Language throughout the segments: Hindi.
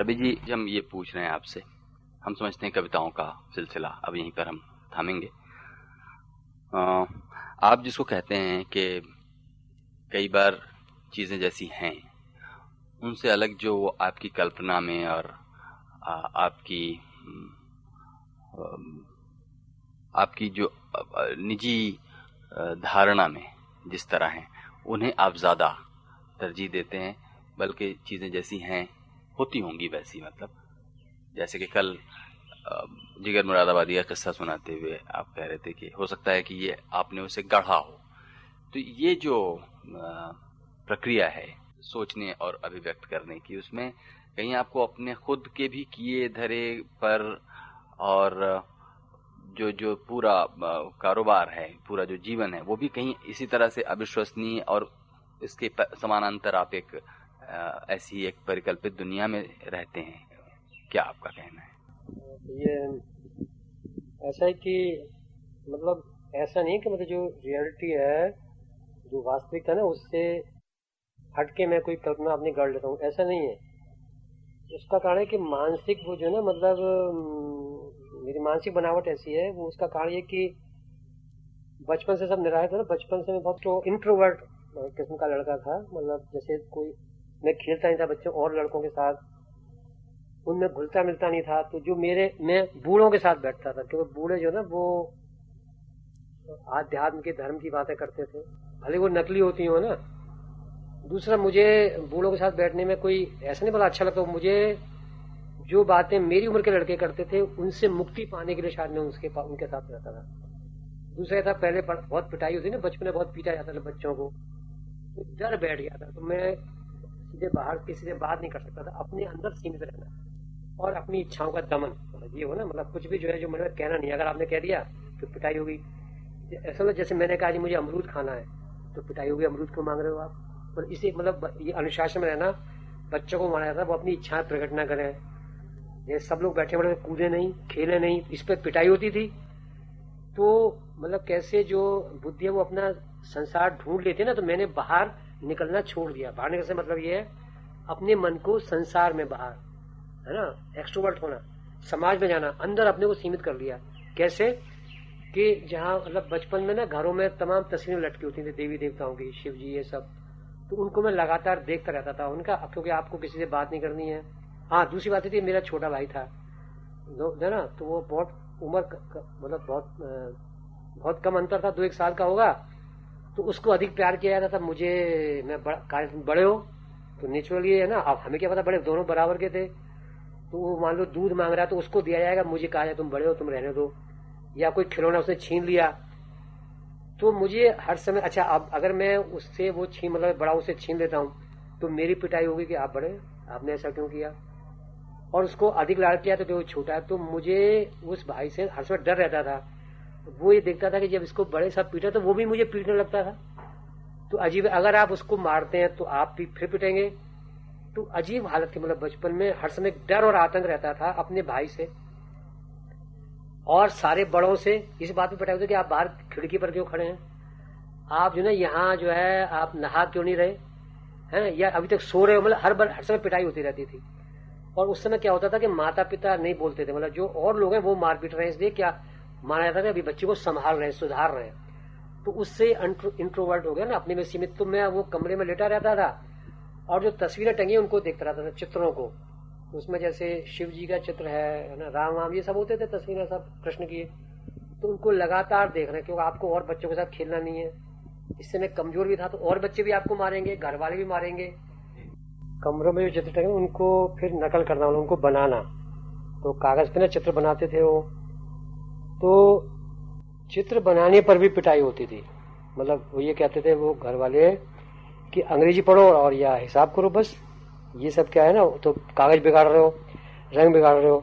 रवि जी, हम ये पूछ रहे हैं आपसे। हम समझते हैं कविताओं का सिलसिला। अब यहीं पर हम थामेंगे। आप जिसको कहते हैं कि कई बार चीज़ें जैसी हैं, उनसे अलग जो आपकी कल्पना में और आपकी आपकी जो निजी धारणा में जिस तरह हैं, उन्हें आप ज़्यादा तरजीह देते हैं, बल्कि चीज़ें जैसी हैं होती होंगी वैसी मतलब। जैसे कि कल जिगर मुरादाबादी का किस्सा सुनाते हुए आप कह रहे थे कि हो सकता है कि ये आपने उसे गढ़ा हो। तो ये जो प्रक्रिया है, सोचने और अभिव्यक्त करने की, उसमें कहीं आपको अपने खुद के भी किए धरे पर और, जो जो पूरा कारोबार है, पूरा जो जीवन है, वो भी कहीं इसी तरह से अविश्वसनीय और इसके समानांतर आप एक ऐसी एक परिकल्पित दुनिया में रहते हैं। क्या आपका कहना है? ये ऐसा है कि मतलब ऐसा नहीं कि मतलब जो रियलिटी है, जो वास्तविकता ना, उससे हटके मैं कोई कल्पना अपनी गढ़ लेता हूँ। ऐसा नहीं है। उसका कारण है कि मानसिक वो जो है ना मतलब मेरी मानसिक बनावट ऐसी है, वो उसका कारण ये कि बचपन से सब निराश था ना। बचपन से मैं बहुत इंट्रोवर्ट किस्म का लड़का था। मतलब जैसे कोई मैं खेलता नहीं था, बच्चों, और लड़कों के साथ। उनमें घुलता मिलता नहीं था तो जो मेरे, मैं बूढ़ों के साथ बैठता था, क्योंकि बूढ़े जो ना, वो आध्यात्म के धर्म की बातें करते थे। भले वो नकली होती हो ना। दूसरा, मुझे बूढ़ों के साथ बैठने में कोई ऐसा नहीं बड़ा अच्छा लगता मुझे जो बातें मेरी उम्र के लड़के करते थे, उनसे मुक्ति पाने के लिए शायद मैं उसके उनके साथ रहता था। दूसरा था, पहले बहुत पिटाई होती ना, बचपन में बहुत पीटा जाता था बच्चों को। तो डर बैठ गया था तो मैं सीधे बाहर, किसी से बात नहीं कर सकता था। अपने अंदर सीमित रहना और अपनी इच्छाओं का दमन। मतलब ये हो ना मतलब कुछ भी जो है, जो मैंने कहना नहीं अगर आपने कह दिया तो पिटाई होगी। ऐसा जैसे मैंने कहा जी, मुझे अमरूद खाना है तो पिटाई होगी, अमरूद क्यों मांग रहे हो आप? और इसे मतलब ये अनुशासन में रहना, बच्चों को माना जाता है, वो अपनी इच्छाएँ प्रकट ना करें। ये सब लोग बैठे बड़े कूदे नहीं, खेले नहीं, इस पर पिटाई होती थी। तो मतलब कैसे जो बुद्धि है, वो अपना संसार ढूंढ लेते ना तो मैंने बाहर निकलना छोड़ दिया। बाहर निकलने से मतलब ये है, अपने मन को संसार में बाहर, है ना? एक्सट्रोवर्ट होना। समाज में जाना, अंदर अपने को सीमित कर लिया। कैसे? कि जहाँ मतलब बचपन में ना, घरों में तमाम तस्वीरें लटकी होती थी, देवी देवताओं की, शिव जी, ये सब। तो उनको मैं लगातार देखता रहता था उनका क्योंकि आपको किसी से बात नहीं करनी है। हाँ दूसरी बात थी, मेरा छोटा भाई था। ना? तो वो बहुत उम्र मतलब बहुत बहुत कम अंतर था, दो एक साल का होगा। तो उसको अधिक प्यार किया जाता था। मुझे, मैं बड़ा बड़े हो तो नेचुरली है ना, अब हमें क्या पता, बड़े दोनों बराबर के थे। तो वो मान लो दूध मांग रहा है तो उसको दिया जाएगा। मुझे कहा जाए, तुम बड़े हो, तुम रहने दो। या कोई खिलौना उसने छीन लिया। तो मुझे हर समय अच्छा अब अगर मैं उससे वो छीन मतलब बड़ा उसे छीन लेता हूँ तो मेरी पिटाई होगी कि आप बड़े आपने ऐसा क्यों किया? और उसको अधिक लाड़ किया तो वो छोटा तो मुझे उस भाई से हर समय डर रहता था। वो ये देखता था कि जब इसको बड़े साहब पीटा तो वो भी मुझे पीटने लगता था। तो अजीब, अगर आप उसको मारते हैं तो आप भी फिर पिटेंगे। तो अजीब हालत थी मतलब बचपन में हर समय डर और आतंक रहता था अपने भाई से। और सारे बड़ों से इस बात पे पटाए कि आप बाहर खिड़की पर क्यों खड़े हैं? आप जो ना, यहाँ जो है, आप नहा क्यों नहीं रहे? हैं? या अभी तक सो रहे हो? मतलब हर बार, हर समय पिटाई होती रहती थी। और उस समय क्या होता था कि माता पिता नहीं बोलते थे। मतलब जो और लोग हैं वो मार पीट रहे हैं, इसलिए क्या माना जाता था अभी बच्चे को संभाल रहे सुधार रहे तो उससे इंट्रोवर्ट हो गया ना, अपने में सीमित तो मैं वो कमरे में लेटा रहता था और जो तस्वीरें टंगी उनको देखता रहता था, चित्रों को। उसमें जैसे शिव जी का चित्र है ना, राम राम ये सब होते थे तस्वीरें सब कृष्ण की। तो उनको लगातार देख रहे क्योंकि आपको और बच्चों के साथ खेलना नहीं है। इससे मैं कमज़ोर भी था तो और बच्चे भी आपको मारेंगे घर वाले भी मारेंगे। कमरों में जो चित्र टंगे उनको फिर नकल करना, उनको बनाना। तो कागज़ पे ना चित्र बनाते थे वो तो चित्र बनाने पर भी पिटाई होती थी। मतलब वो ये कहते थे, वो घर वाले कि अंग्रेज़ी पढ़ो और या हिसाब करो बस। ये सब क्या है ना तो कागज़ बिगाड़ रहे हो, रंग बिगाड़ रहे हो।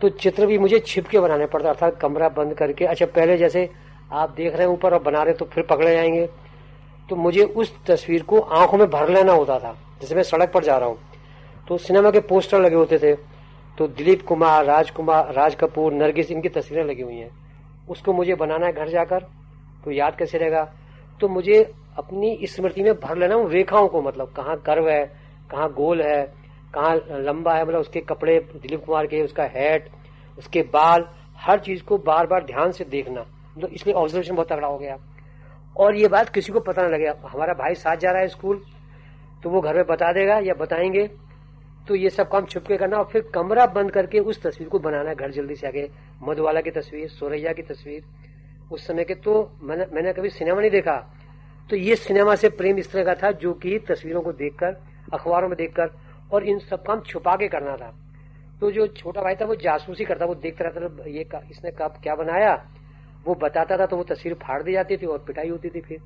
तो चित्र भी मुझे छिप के बनाने पड़ता, अर्थात कमरा बंद करके। अच्छा पहले जैसे आप देख रहे हैं ऊपर और बना रहे तो फिर पकड़े जाएँगे। तो मुझे उस तस्वीर को आँखों में भर लेना होता था, जैसे मैं सड़क पर जा रहा हूँ। तो सिनेमा के पोस्टर लगे होते थे तो दिलीप कुमार राजकुमार राज कपूर, नरगिस, इनकी तस्वीरें लगी हुई हैं। उसको मुझे बनाना है घर जाकर तो याद कैसे रहेगा? तो मुझे अपनी स्मृति में भर लेना हूँ रेखाओं को मतलब कहाँ गर्व है, कहाँ गोल है, कहाँ लंबा है मतलब उसके कपड़े, दिलीप कुमार के, उसका हेड उसके बाल, हर चीज़ को बार बार ध्यान से देखना। मतलब इसलिए ऑब्जर्वेशन बहुत तगड़ा हो गया। और ये बात किसी को पता न लगे। हमारा भाई साथ जा रहा है स्कूल तो वो घर में बता देगा या बताएँगे। तो ये सब काम छुप के करना और फिर कमरा बंद करके उस तस्वीर को बनाना घर जल्दी से आगे। मधुवाला की तस्वीर सोरैया की तस्वीर। उस समय के तो मैंने मैंने कभी सिनेमा नहीं देखा। तो ये सिनेमा से प्रेम इस तरह का था जो कि तस्वीरों को देखकर अखबारों में देखकर और इन सब काम छुपा के करना था। तो जो छोटा भाई था वो जासूसी करता वो देखता रहता था ये का, इसने कब क्या बनाया वो बताता था तो वो तस्वीर फाड़ दी जाती थी और पिटाई होती थी फिर।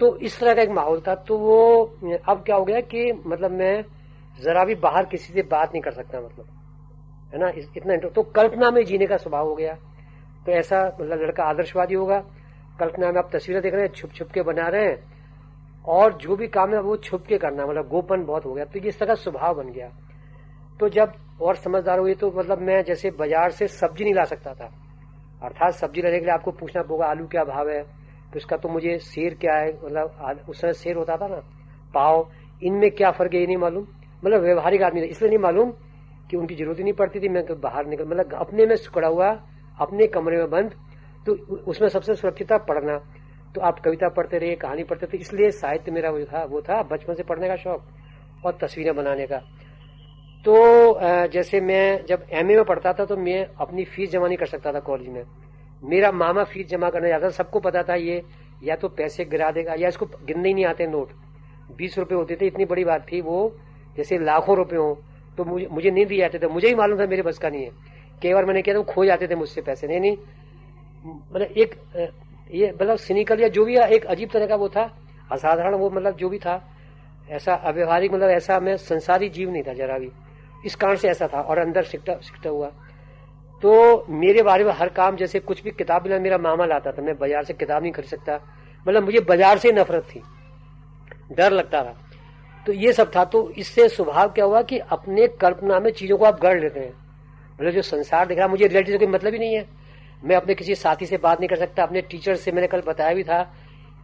तो इस तरह का एक माहौल था। तो वो अब क्या हो गया कि मतलब मैं जरा भी बाहर किसी से बात नहीं कर सकता मतलब। है ना? इतना तो कल्पना में जीने का स्वभाव हो गया। तो ऐसा मतलब लड़का आदर्शवादी होगा। कल्पना में आप तस्वीरें देख रहे हैं छुप छुप के बना रहे हैं। और जो भी काम है, वो छुप के करना मतलब गोपन बहुत हो गया। तो इस तरह स्वभाव बन गया। तो जब और समझदार हुई तो मतलब मैं जैसे बाज़ार से सब्ज़ी नहीं ला सकता था। अर्थात सब्ज़ी लेने के लिए आपको पूछना होगा, आलू क्या भाव है? तो उसका तो मुझे शेर क्या है? मतलब उस समय शेर होता था ना, पाव। इनमें क्या फ़र्क है, ये नहीं मालूम। मतलब व्यवहारिक आदमी था। इसलिए नहीं मालूम कि उनकी ज़रूरत ही नहीं पड़ती थी। मैं बाहर निकल मतलब अपने में सुकड़ा हुआ, अपने कमरे में बंद तो उसमें सबसे सुरक्षित था पढ़ना। तो आप कविता पढ़ते रहे कहानी पढ़ते थे इसलिए साहित्य मेरा वो था वो था बचपन से पढ़ने का शौक और तस्वीरें बनाने का। तो जैसे मैं जब एमए में पढ़ता था तो मैं अपनी फ़ीस जमा नहीं कर सकता था कॉलेज में। मेरा मामा फ़ीस जमा करने जाता था, सबको पता था ये, या तो पैसे गिरा देगा, या इसको गिनने ही नहीं आते नोट बीस रुपए होते थे, इतनी बड़ी बात थी वो जैसे लाखों रुपए हो तो मुझे मुझे नहीं दिए जाते थे। मुझे ही मालूम था मेरे बस का नहीं है। कई बार मैंने किया था खो जाते थे मुझसे पैसे। नहीं नहीं। मतलब एक ये मतलब सिनिकल या जो भी एक अजीब तरह का वो था, असाधारण वो मतलब जो भी था, ऐसा अव्यवहारिक मतलब ऐसा मैं संसारी जीव नहीं था जरा भी। इस कारण से ऐसा था और अंदर सिकटा सिकटा हुआ। तो मेरे बारे में हर काम जैसे कुछ भी किताब भी मेरा मामा लाता था। मैं बाज़ार से किताब नहीं खरीद सकता। मतलब मुझे बाज़ार से नफरत थी। डर लगता था। तो ये सब था। तो इससे स्वभाव क्या हुआ कि अपने कल्पना में चीज़ों को आप गढ़ लेते हैं। मतलब जो संसार दिख रहा मुझे रियलिटी से कोई मतलब ही नहीं है। मैं अपने किसी साथी से बात नहीं कर सकता। अपने टीचर से मैंने कल बताया भी था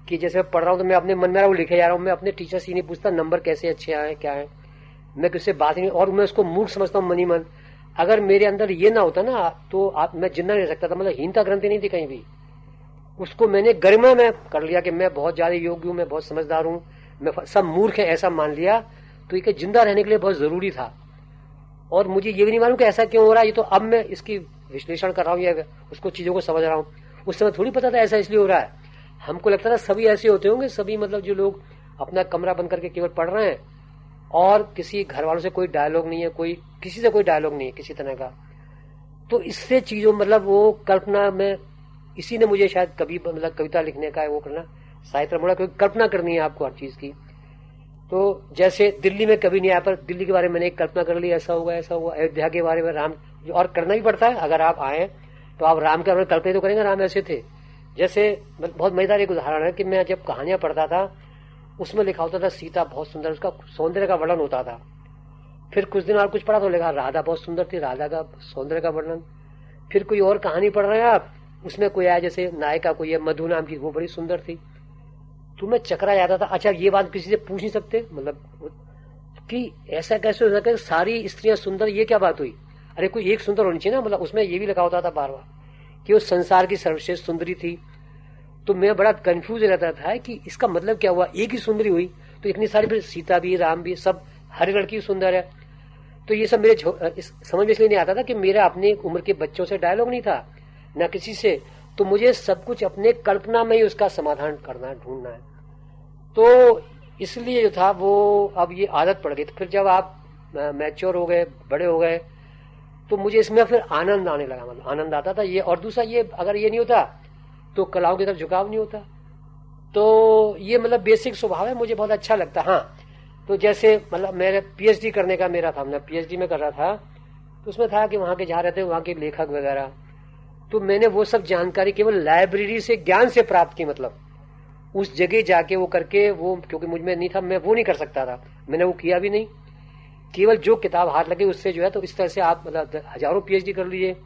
कि जैसे मैं पढ़ रहा हूँ तो मैं अपने मन में वो लिखे जा रहा हूँ। मैं अपने टीचर से ही नहीं पूछता नंबर कैसे अच्छे आए, क्या है मैं किससे बात नहीं और मैं उसको मूर्ख समझता हूँ मनी मन। अगर मेरे अंदर ये ना होता ना तो आप मैं ज़िंदा नहीं सकता था। मतलब हीनता ग्रंथि नहीं थी कहीं भी। उसको मैंने गरिमा में कर लिया कि मैं बहुत ज़्यादा योग्य हूँ, मैं बहुत समझदार हूँ। सब मूर्ख है, ऐसा मान लिया तो ये ज़िंदा रहने के लिए बहुत ज़रूरी था। और मुझे ये भी नहीं मालूम कि ऐसा क्यों हो रहा है, ये तो अब मैं इसकी विश्लेषण कर रहा हूँ या उसको चीज़ों को समझ रहा हूँ। उस समय थोड़ी पता था ऐसा इसलिए हो रहा है। हमको लगता था सभी ऐसे होते होंगे, सभी मतलब जो लोग अपना कमरा बंद करके केवल पढ़ रहे हैं, और किसी घर वालों से कोई डायलॉग नहीं है, कोई किसी से कोई डायलॉग नहीं है किसी तरह का। तो इससे चीज़ों मतलब वो कल्पना में, इसी ने मुझे शायद कभी मतलब कविता लिखने का वो करना साहित्य मोड़ा क्योंकि कल्पना करनी है आपको हर चीज़ की? तो जैसे दिल्ली में कभी नहीं आया, पर दिल्ली के बारे में मैंने एक कल्पना कर ली, ऐसा हुआ ऐसा हुआ अयोध्या के बारे में राम और करना भी पड़ता है, अगर आप आए तो आप राम के बारे में कल्पना तो करेंगे, राम ऐसे थे। जैसे बहुत मज़ेदार एक उदाहरण है कि मैं जब कहानियाँ पढ़ता था, उसमें लिखा होता था, सीता बहुत सुंदर, उसका सौंदर्य का वर्णन होता था। फिर कुछ दिन और कुछ पढ़ा तो लिखा राधा बहुत सुंदर थी, राधा का सौंदर्य का वर्णन। फिर कोई और कहानी पढ़ रहे हैं आप, उसमें कोई आया, जैसे नायिका कोई है, मधु नाम की, वो बड़ी सुंदर थी। तो मैं चकरा जाता था अच्छा ये बात किसी से पूछ नहीं सकते? मतलब कि ऐसा कैसे हो सकता सारी स्त्रियाँ सुंदर, ये क्या बात हुई? अरे, कोई एक सुंदर होनी चाहिए ना मतलब उसमें ये भी लिखा होता था बार बार कि वो संसार की सर्वश्रेष्ठ सुंदरी थी। तो मैं बड़ा कंफ्यूज रहता था कि इसका मतलब क्या हुआ? एक ही सुंदरी हुई तो इतनी सारी फिर सीता भी, राम भी, सब हर लड़की सुंदर है। तो ये सब मेरे समझ में इसलिए नहीं आता था कि मेरा अपने उम्र के बच्चों से डायलॉग नहीं था, न किसी से। तो मुझे सब कुछ अपने कल्पना में ही उसका समाधान करना, ढूंढना है। तो इसलिए जो था, वो अब ये आदत पड़ गई। तो फिर जब आप मैच्योर हो गए, बड़े हो गए तो मुझे इसमें फिर आनंद आने लगा मतलब आनंद आता था। ये और दूसरा, ये अगर ये नहीं होता तो कलाओं की तरफ़ झुकाव नहीं होता। तो ये मतलब बेसिक स्वभाव है, मुझे बहुत अच्छा लगता। हाँ तो जैसे मतलब मेरे पीएचडी करने का मेरा था मतलब पीएचडी में कर रहा था तो उसमें था कि वहाँ के जहाँ रहते वहाँ के लेखक वगैरह। तो मैंने वो सब जानकारी केवल लाइब्रेरी से, ज्ञान से प्राप्त की मतलब। उस जगह जाके वो करके वो, क्योंकि मुझमें नहीं था, मैं वो नहीं कर सकता था। मैंने वो किया भी नहीं। केवल जो किताब हाथ लगे, उससे जो है तो इस तरह से आप मतलब हज़ारों पीएचडी कर लीजिए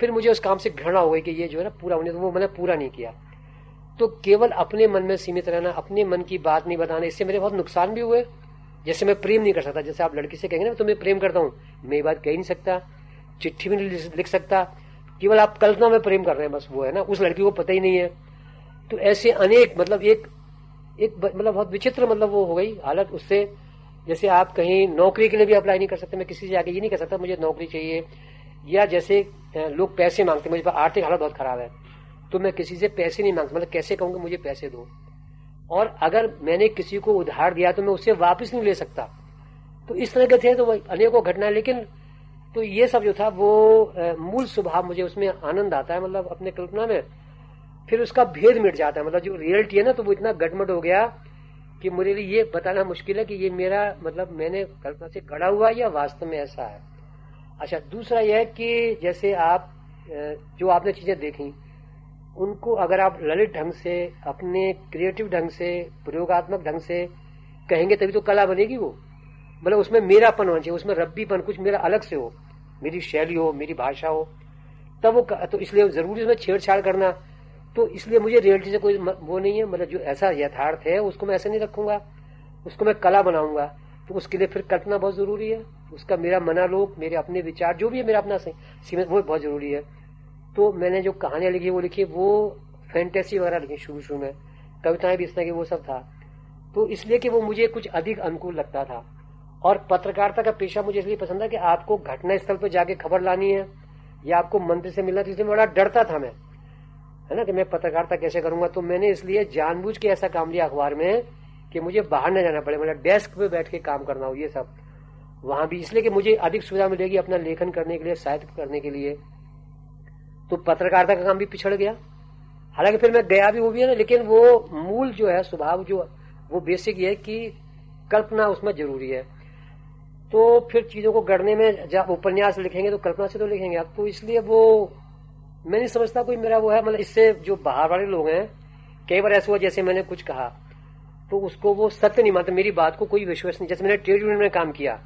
फिर मुझे उस काम से घृणा हो गई कि ये जो है ना, पूरा होने तो वो मैंने पूरा नहीं किया। तो केवल अपने मन में सीमित रहना, अपने मन की बात नहीं बताना, इससे मेरे बहुत नुकसान भी हुए। जैसे मैं प्रेम नहीं कर सकता, जैसे आप लड़की से कहेंगे ना तो मैं प्रेम करता हूँ। मैं ये बात कह नहीं सकता। चिट्ठी भी नहीं लिख सकता। केवल आप कल्पना में प्रेम कर रहे हैं, बस वो है ना, उस लड़की को पता ही नहीं है। तो ऐसे अनेक मतलब एक एक मतलब बहुत विचित्र मतलब वो हो गई हालत उससे। जैसे आप कहीं नौकरी के लिए भी अप्लाई नहीं कर सकते, मैं किसी से आगे ये नहीं कर सकता, मुझे नौकरी चाहिए। या जैसे लोग पैसे मांगते मुझे आर्थिक हालत बहुत खराब है तो मैं किसी से पैसे नहीं माँगता मतलब कैसे कहूँगा मुझे पैसे दो। और अगर मैंने किसी को उधार दिया तो मैं उससे वापस नहीं ले सकता। तो इस तरह के थे तो अनेकों घटना लेकिन तो ये सब जो था, वो मूल स्वभाव मुझे उसमें आनंद आता है मतलब अपने कल्पना में। फिर उसका भेद मिट जाता है मतलब जो रियलिटी है ना तो वो इतना गटमट हो गया कि मेरे लिए ये बताना मुश्किल है कि ये मेरा मतलब मैंने कल्पना से गढ़ा हुआ या वास्तव में ऐसा है। अच्छा दूसरा यह है कि जैसे आप जो आपने चीज़ें देखी, उनको अगर आप ललित ढंग से, अपने क्रिएटिव ढंग से, प्रयोगात्मक ढंग से कहेंगे तभी तो कला बनेगी वो। मतलब उसमें मेरापन होना चाहिए, उसमें रब्बीपन, कुछ मेरा अलग से हो, मेरी शैली हो, मेरी भाषा हो, तब वो तो इसलिए ज़रूरी उसमें छेड़छाड़ करना। तो इसलिए मुझे रियलिटी से कोई वो नहीं है मतलब जो ऐसा यथार्थ है, उसको मैं ऐसे नहीं रखूँगा, उसको मैं कला बनाऊँगा। तो उसके लिए फिर कल्पना बहुत ज़रूरी है, उसका मेरा मनालोक, मेरे अपने विचार, जो भी है मेरा अपना सीमित, वो बहुत ज़रूरी है। तो मैंने जो कहानियाँ लिखी, वो लिखी, वो फैंटेसी वगैरह लिखी शुरू शुरू में, कविताएँ भी इस तरह की, वो सब था। तो इसलिए कि वो मुझे कुछ अधिक अनुकूल लगता था। और पत्रकारिता का पेशा मुझे इसलिए पसंद है कि आपको घटना स्थल पर जाके खबर लानी है, या आपको मंत्री से मिलना तो इसलिए बड़ा डरता था मैं। है ना, कि मैं पत्रकारिता कैसे करूँगा? तो मैंने इसलिए जानबूझ के ऐसा काम लिया अखबार में कि मुझे बाहर न जाना पड़े मतलब डेस्क पे बैठ के काम करना हो, ये सब। वहाँ भी इसलिए कि मुझे अधिक सुविधा मिलेगी अपना लेखन करने के लिए, साहित्य करने के लिए। तो पत्रकारिता का काम भी पिछड़ गया। हालाँकि फिर मैं गया भी, वो भी है ना, लेकिन वो मूल जो है, स्वभाव जो, वो बेसिक ये कि कल्पना उसमें ज़रूरी है। तो फिर चीज़ों को गढ़ने में जब उपन्यास लिखेंगे तो कल्पना से तो लिखेंगे। आप तो इसलिए वो, मैं नहीं समझता कोई मेरा वो है मतलब इससे जो बाहर वाले लोग हैं, कई बार ऐसा हुआ जैसे मैंने कुछ कहा तो उसको वो सत्य नहीं मानता। मेरी बात को कोई विश्वास नहीं, जैसे मैंने ट्रेड यूनियन में काम किया,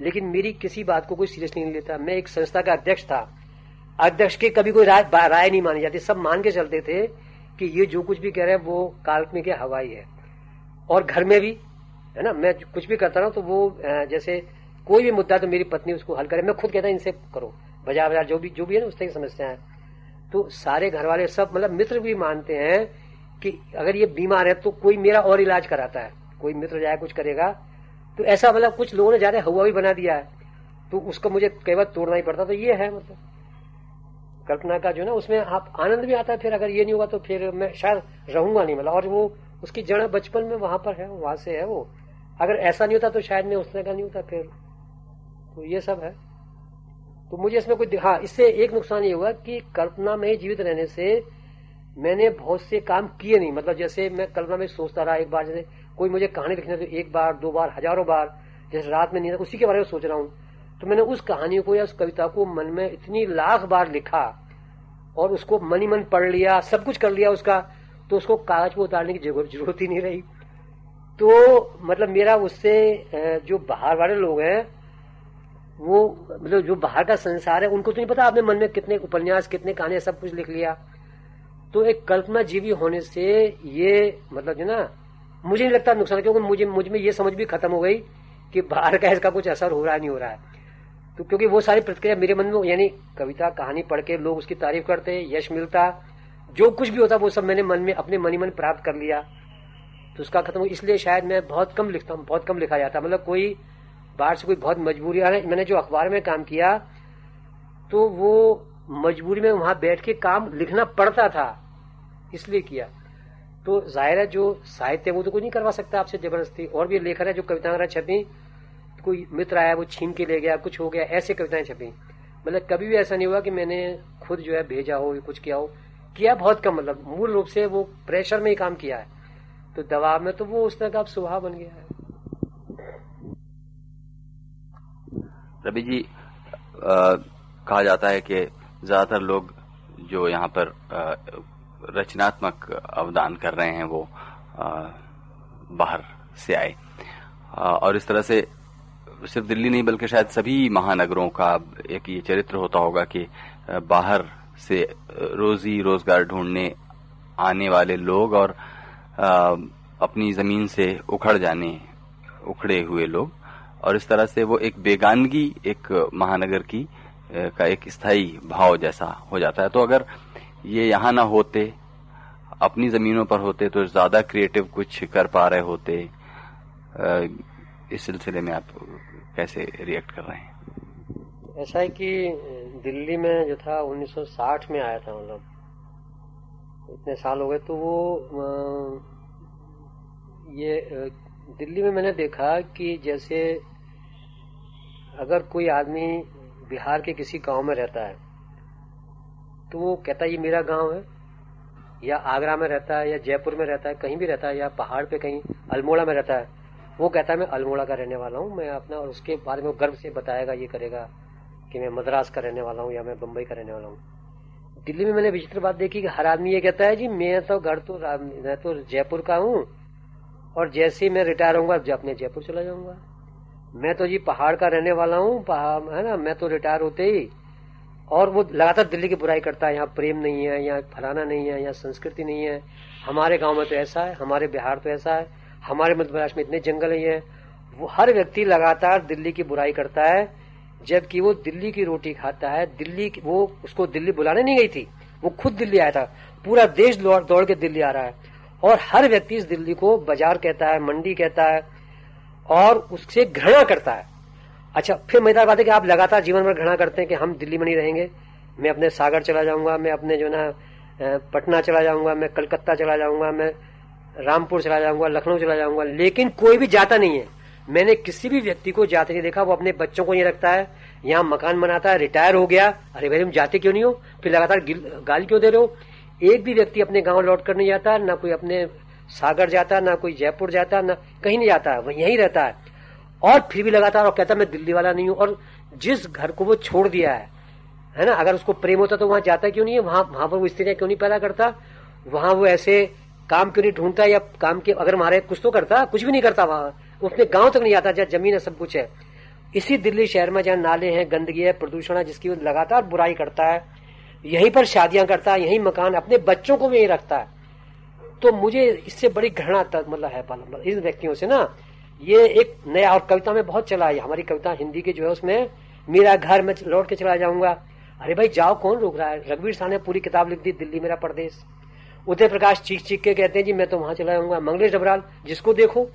लेकिन मेरी किसी बात को कोई सीरियस नहीं लेता। मैं एक संस्था का अध्यक्ष था। अध्यक्ष के कभी कोई राय राय नहीं मानी जाती। सब मान के चलते थे कि ये जो कुछ भी कह रहे हैं, वो काल्पनिक है, हवाई है। और घर में भी है ना? मैं कुछ भी करता रहा तो वो जैसे कोई भी मुद्दा तो मेरी पत्नी उसको हल करे। मैं खुद कहता इनसे करो। बाज़ार बाज़ार, जो भी जो भी है ना, उस तरह की समस्या है। तो सारे घर वाले सब मतलब मित्र भी मानते हैं कि अगर ये बीमार है तो कोई मेरा और इलाज कराता है। कोई मित्र जाए, कुछ करेगा। तो ऐसा मतलब कुछ लोगों ने ज़्यादा हवा भी बना दिया है। तो उसको मुझे कई बार तोड़ना ही पड़ता तो ये है मतलब। कल्पना का जो ना, उसमें आप आनंद भी आता है, फिर अगर ये नहीं होगा तो फिर मैं शायद रहूँगा नहीं। मतलब और वो, उसकी जड़ बचपन में वहाँ पर है, वहाँ से है वो। अगर ऐसा नहीं होता तो शायद मैं उस तरह का नहीं होता, फिर तो ये सब है। तो मुझे इसमें कोई हाँ इससे एक नुकसान ये हुआ कि कल्पना में ही जीवित रहने से मैंने बहुत से काम किए नहीं। मतलब जैसे मैं कल्पना में सोचता रहा, एक बार जैसे कोई मुझे कहानी लिखने तो एक बार, दो बार, हज़ारों बार, जैसे रात में नहीं उसी के बारे में सोच रहा हूँ। तो मैंने उस कहानी को या उस कविता को मन में इतनी लाख बार लिखा और उसको मनी मन पढ़ लिया, सब कुछ कर लिया उसका तो उसको कागज़ पर उतारने की ज़रूरत ही नहीं रही। तो मतलब मेरा उससे जो बाहर वाले लोग हैं, वो मतलब जो बाहर का संसार है, उनको तो नहीं पता आपने मन में कितने उपन्यास, कितने कहानी सब कुछ लिख लिया। तो एक कल्पना जीवी होने से ये मतलब जो ना, मुझे नहीं लगता नुकसान, क्योंकि मुझे, मुझमें ये समझ भी खत्म हो गई कि बाहर का इसका कुछ असर हो रहा है, नहीं हो रहा है। तो क्योंकि वो सारी प्रतिक्रिया मेरे मन में, यानी कविता, कहानी पढ़ के लोग उसकी तारीफ़ करते, यश मिलता, जो कुछ भी होता, वो सब मैंने मन में, अपने मनी मन प्राप्त कर लिया। तो उसका खत्म इसलिए शायद मैं बहुत कम लिखता हूँ, बहुत कम लिखा जाता मतलब कोई बाहर से कोई बहुत मजबूरी मैंने जो अखबार में काम किया तो वो मजबूरी में वहाँ बैठ के काम लिखना पड़ता था, इसलिए किया। तो ज़ाहिर है जो साहित्य वो तो कोई नहीं करवा सकता आपसे ज़बरदस्ती। और भी लेखक है जो कविताएँ वगैरह छपी, कोई मित्र आया, वो छीन के ले गया, कुछ हो गया, ऐसे कविताएँ छपी। मतलब कभी भी ऐसा नहीं हुआ कि मैंने खुद जो है भेजा हो कुछ किया हो। किया बहुत कम मतलब मूल रूप से वो प्रेशर में ही काम किया है। तो दबाव में तो वो उस तरह का स्वभाव बन गया है। रवि जी आ, कहा जाता है कि ज़्यादातर लोग जो यहाँ पर आ, रचनात्मक अवदान कर रहे हैं वो आ, बाहर से आए। आ, और इस तरह से सिर्फ़ दिल्ली नहीं बल्कि शायद सभी महानगरों का एक ये चरित्र होता होगा कि बाहर से रोजी रोज़गार ढूँढने आने वाले लोग और अपनी ज़मीन से उखड़ जाने, उखड़े हुए लोग। और इस तरह से वो एक बेगानगी, एक महानगर की का एक स्थायी भाव जैसा हो जाता है। तो अगर ये यहाँ ना होते, अपनी जमीनों पर होते तो ज़्यादा क्रिएटिव कुछ कर पा रहे होते इस सिलसिले में आप कैसे रिएक्ट कर रहे हैं? ऐसा है कि दिल्ली में जो था 1960 में आया था मतलब। इतने साल हो गए तो वो ये दिल्ली में मैंने देखा कि जैसे अगर कोई आदमी बिहार के किसी गाँव में रहता है तो वो कहता है, ये मेरा गाँव है। या आगरा में रहता है, या जयपुर में रहता है, कहीं भी रहता है, या पहाड़ पे कहीं, अल्मोड़ा में रहता है, वो कहता है, मैं अल्मोड़ा का रहने वाला हूँ, मैं अपना, और उसके बारे में गर्व से बताएगा, ये करेगा कि मैं मद्रास का रहने वाला हूँ, या मैं बम्बई का रहने वाला हूँ। दिल्ली में मैंने विचित्र बात देखी कि हर आदमी ये कहता है, जी, मैं तो घर तो मैं तो जयपुर का हूँ और जैसे ही मैं रिटायर होऊँगा अपने जयपुर चला जाऊँगा। मैं तो जी पहाड़ का रहने वाला हूँ है ना, मैं तो रिटायर होते ही और वो लगातार दिल्ली की बुराई करता है, यहाँ प्रेम नहीं है, यहाँ फलाना नहीं है, यहाँ संस्कृति नहीं है। हमारे गाँव में तो ऐसा है, हमारे बिहार तो ऐसा है, हमारे मध्य प्रदेश में इतने जंगल ही है। वो हर व्यक्ति लगातार दिल्ली की बुराई करता है जबकि वो दिल्ली की रोटी खाता है। दिल्ली वो उसको दिल्ली बुलाने नहीं गई थी। वो खुद दिल्ली आया था। पूरा देश दौड़ के दिल्ली आ रहा है। और हर व्यक्ति इस दिल्ली को बाज़ार कहता है, मंडी कहता है, और उससे घृणा करता है। अच्छा फिर मज़ेदार बात है कि आप लगातार जीवन भर घृणा करते हैं कि हम दिल्ली में नहीं रहेंगे। मैं अपने सागर चला जाऊँगा, मैं अपने जो ना पटना चला जाऊँगा, मैं कलकत्ता चला जाऊँगा, मैं रामपुर चला जाऊँगा, लखनऊ चला जाऊँगा, लेकिन कोई भी जाता नहीं है। मैंने किसी भी व्यक्ति को जाते नहीं देखा, वो अपने बच्चों को ये रखता है, यहाँ मकान बनाता है, रिटायर हो गया। अरे भाई, तुम जाते क्यों नहीं हो? फिर लगातार गाल क्यों दे रहे हो? एक भी व्यक्ति अपने गाँव लौट कर नहीं जाता ना कोई अपने सागर जाता, ना कोई जयपुर जाता, ना कहीं नहीं जाता, वो यहीं रहता है। और फिर भी लगातार और कहता, मैं दिल्ली वाला नहीं हूँ। और जिस घर को वो छोड़ दिया है है ना, अगर उसको प्रेम होता तो वहाँ जाता क्यों नहीं है? वहाँ वहाँ पर वो स्त्रियाँ क्यों नहीं पैदा करता? वहाँ वो ऐसे काम क्यों नहीं ढूंढता या काम के, अगर मारे कुछ तो करता, कुछ भी नहीं करता वहाँ। उसने गाँव तक नहीं आता, जहाँ ज़मीन है, सब कुछ है। इसी दिल्ली शहर में जहाँ नाले हैं, गंदगी है, प्रदूषण है, जिसकी लगातार बुराई करता है, यहीं पर शादियाँ करता है, यहीं मकान अपने बच्चों को भी यही रखता है। तो मुझे इससे बड़ी घृणा मतलब है मतलब इन व्यक्तियों से ना, ये एक नया और कविता में बहुत चला है। हमारी कविता हिंदी की जो है उसमें, मेरा घर, में लौट के चला जाऊँगा। अरे भाई, जाओ, कौन रोक रहा है? रघुवीर शाह ने पूरी किताब लिख दी, दिल्ली मेरा प्रदेश उदय प्रकाश चीख चीख के कहते हैं, जी, मैं तो वहाँ चला जाऊँगा। मंगलेश डबराल जिसको देखो।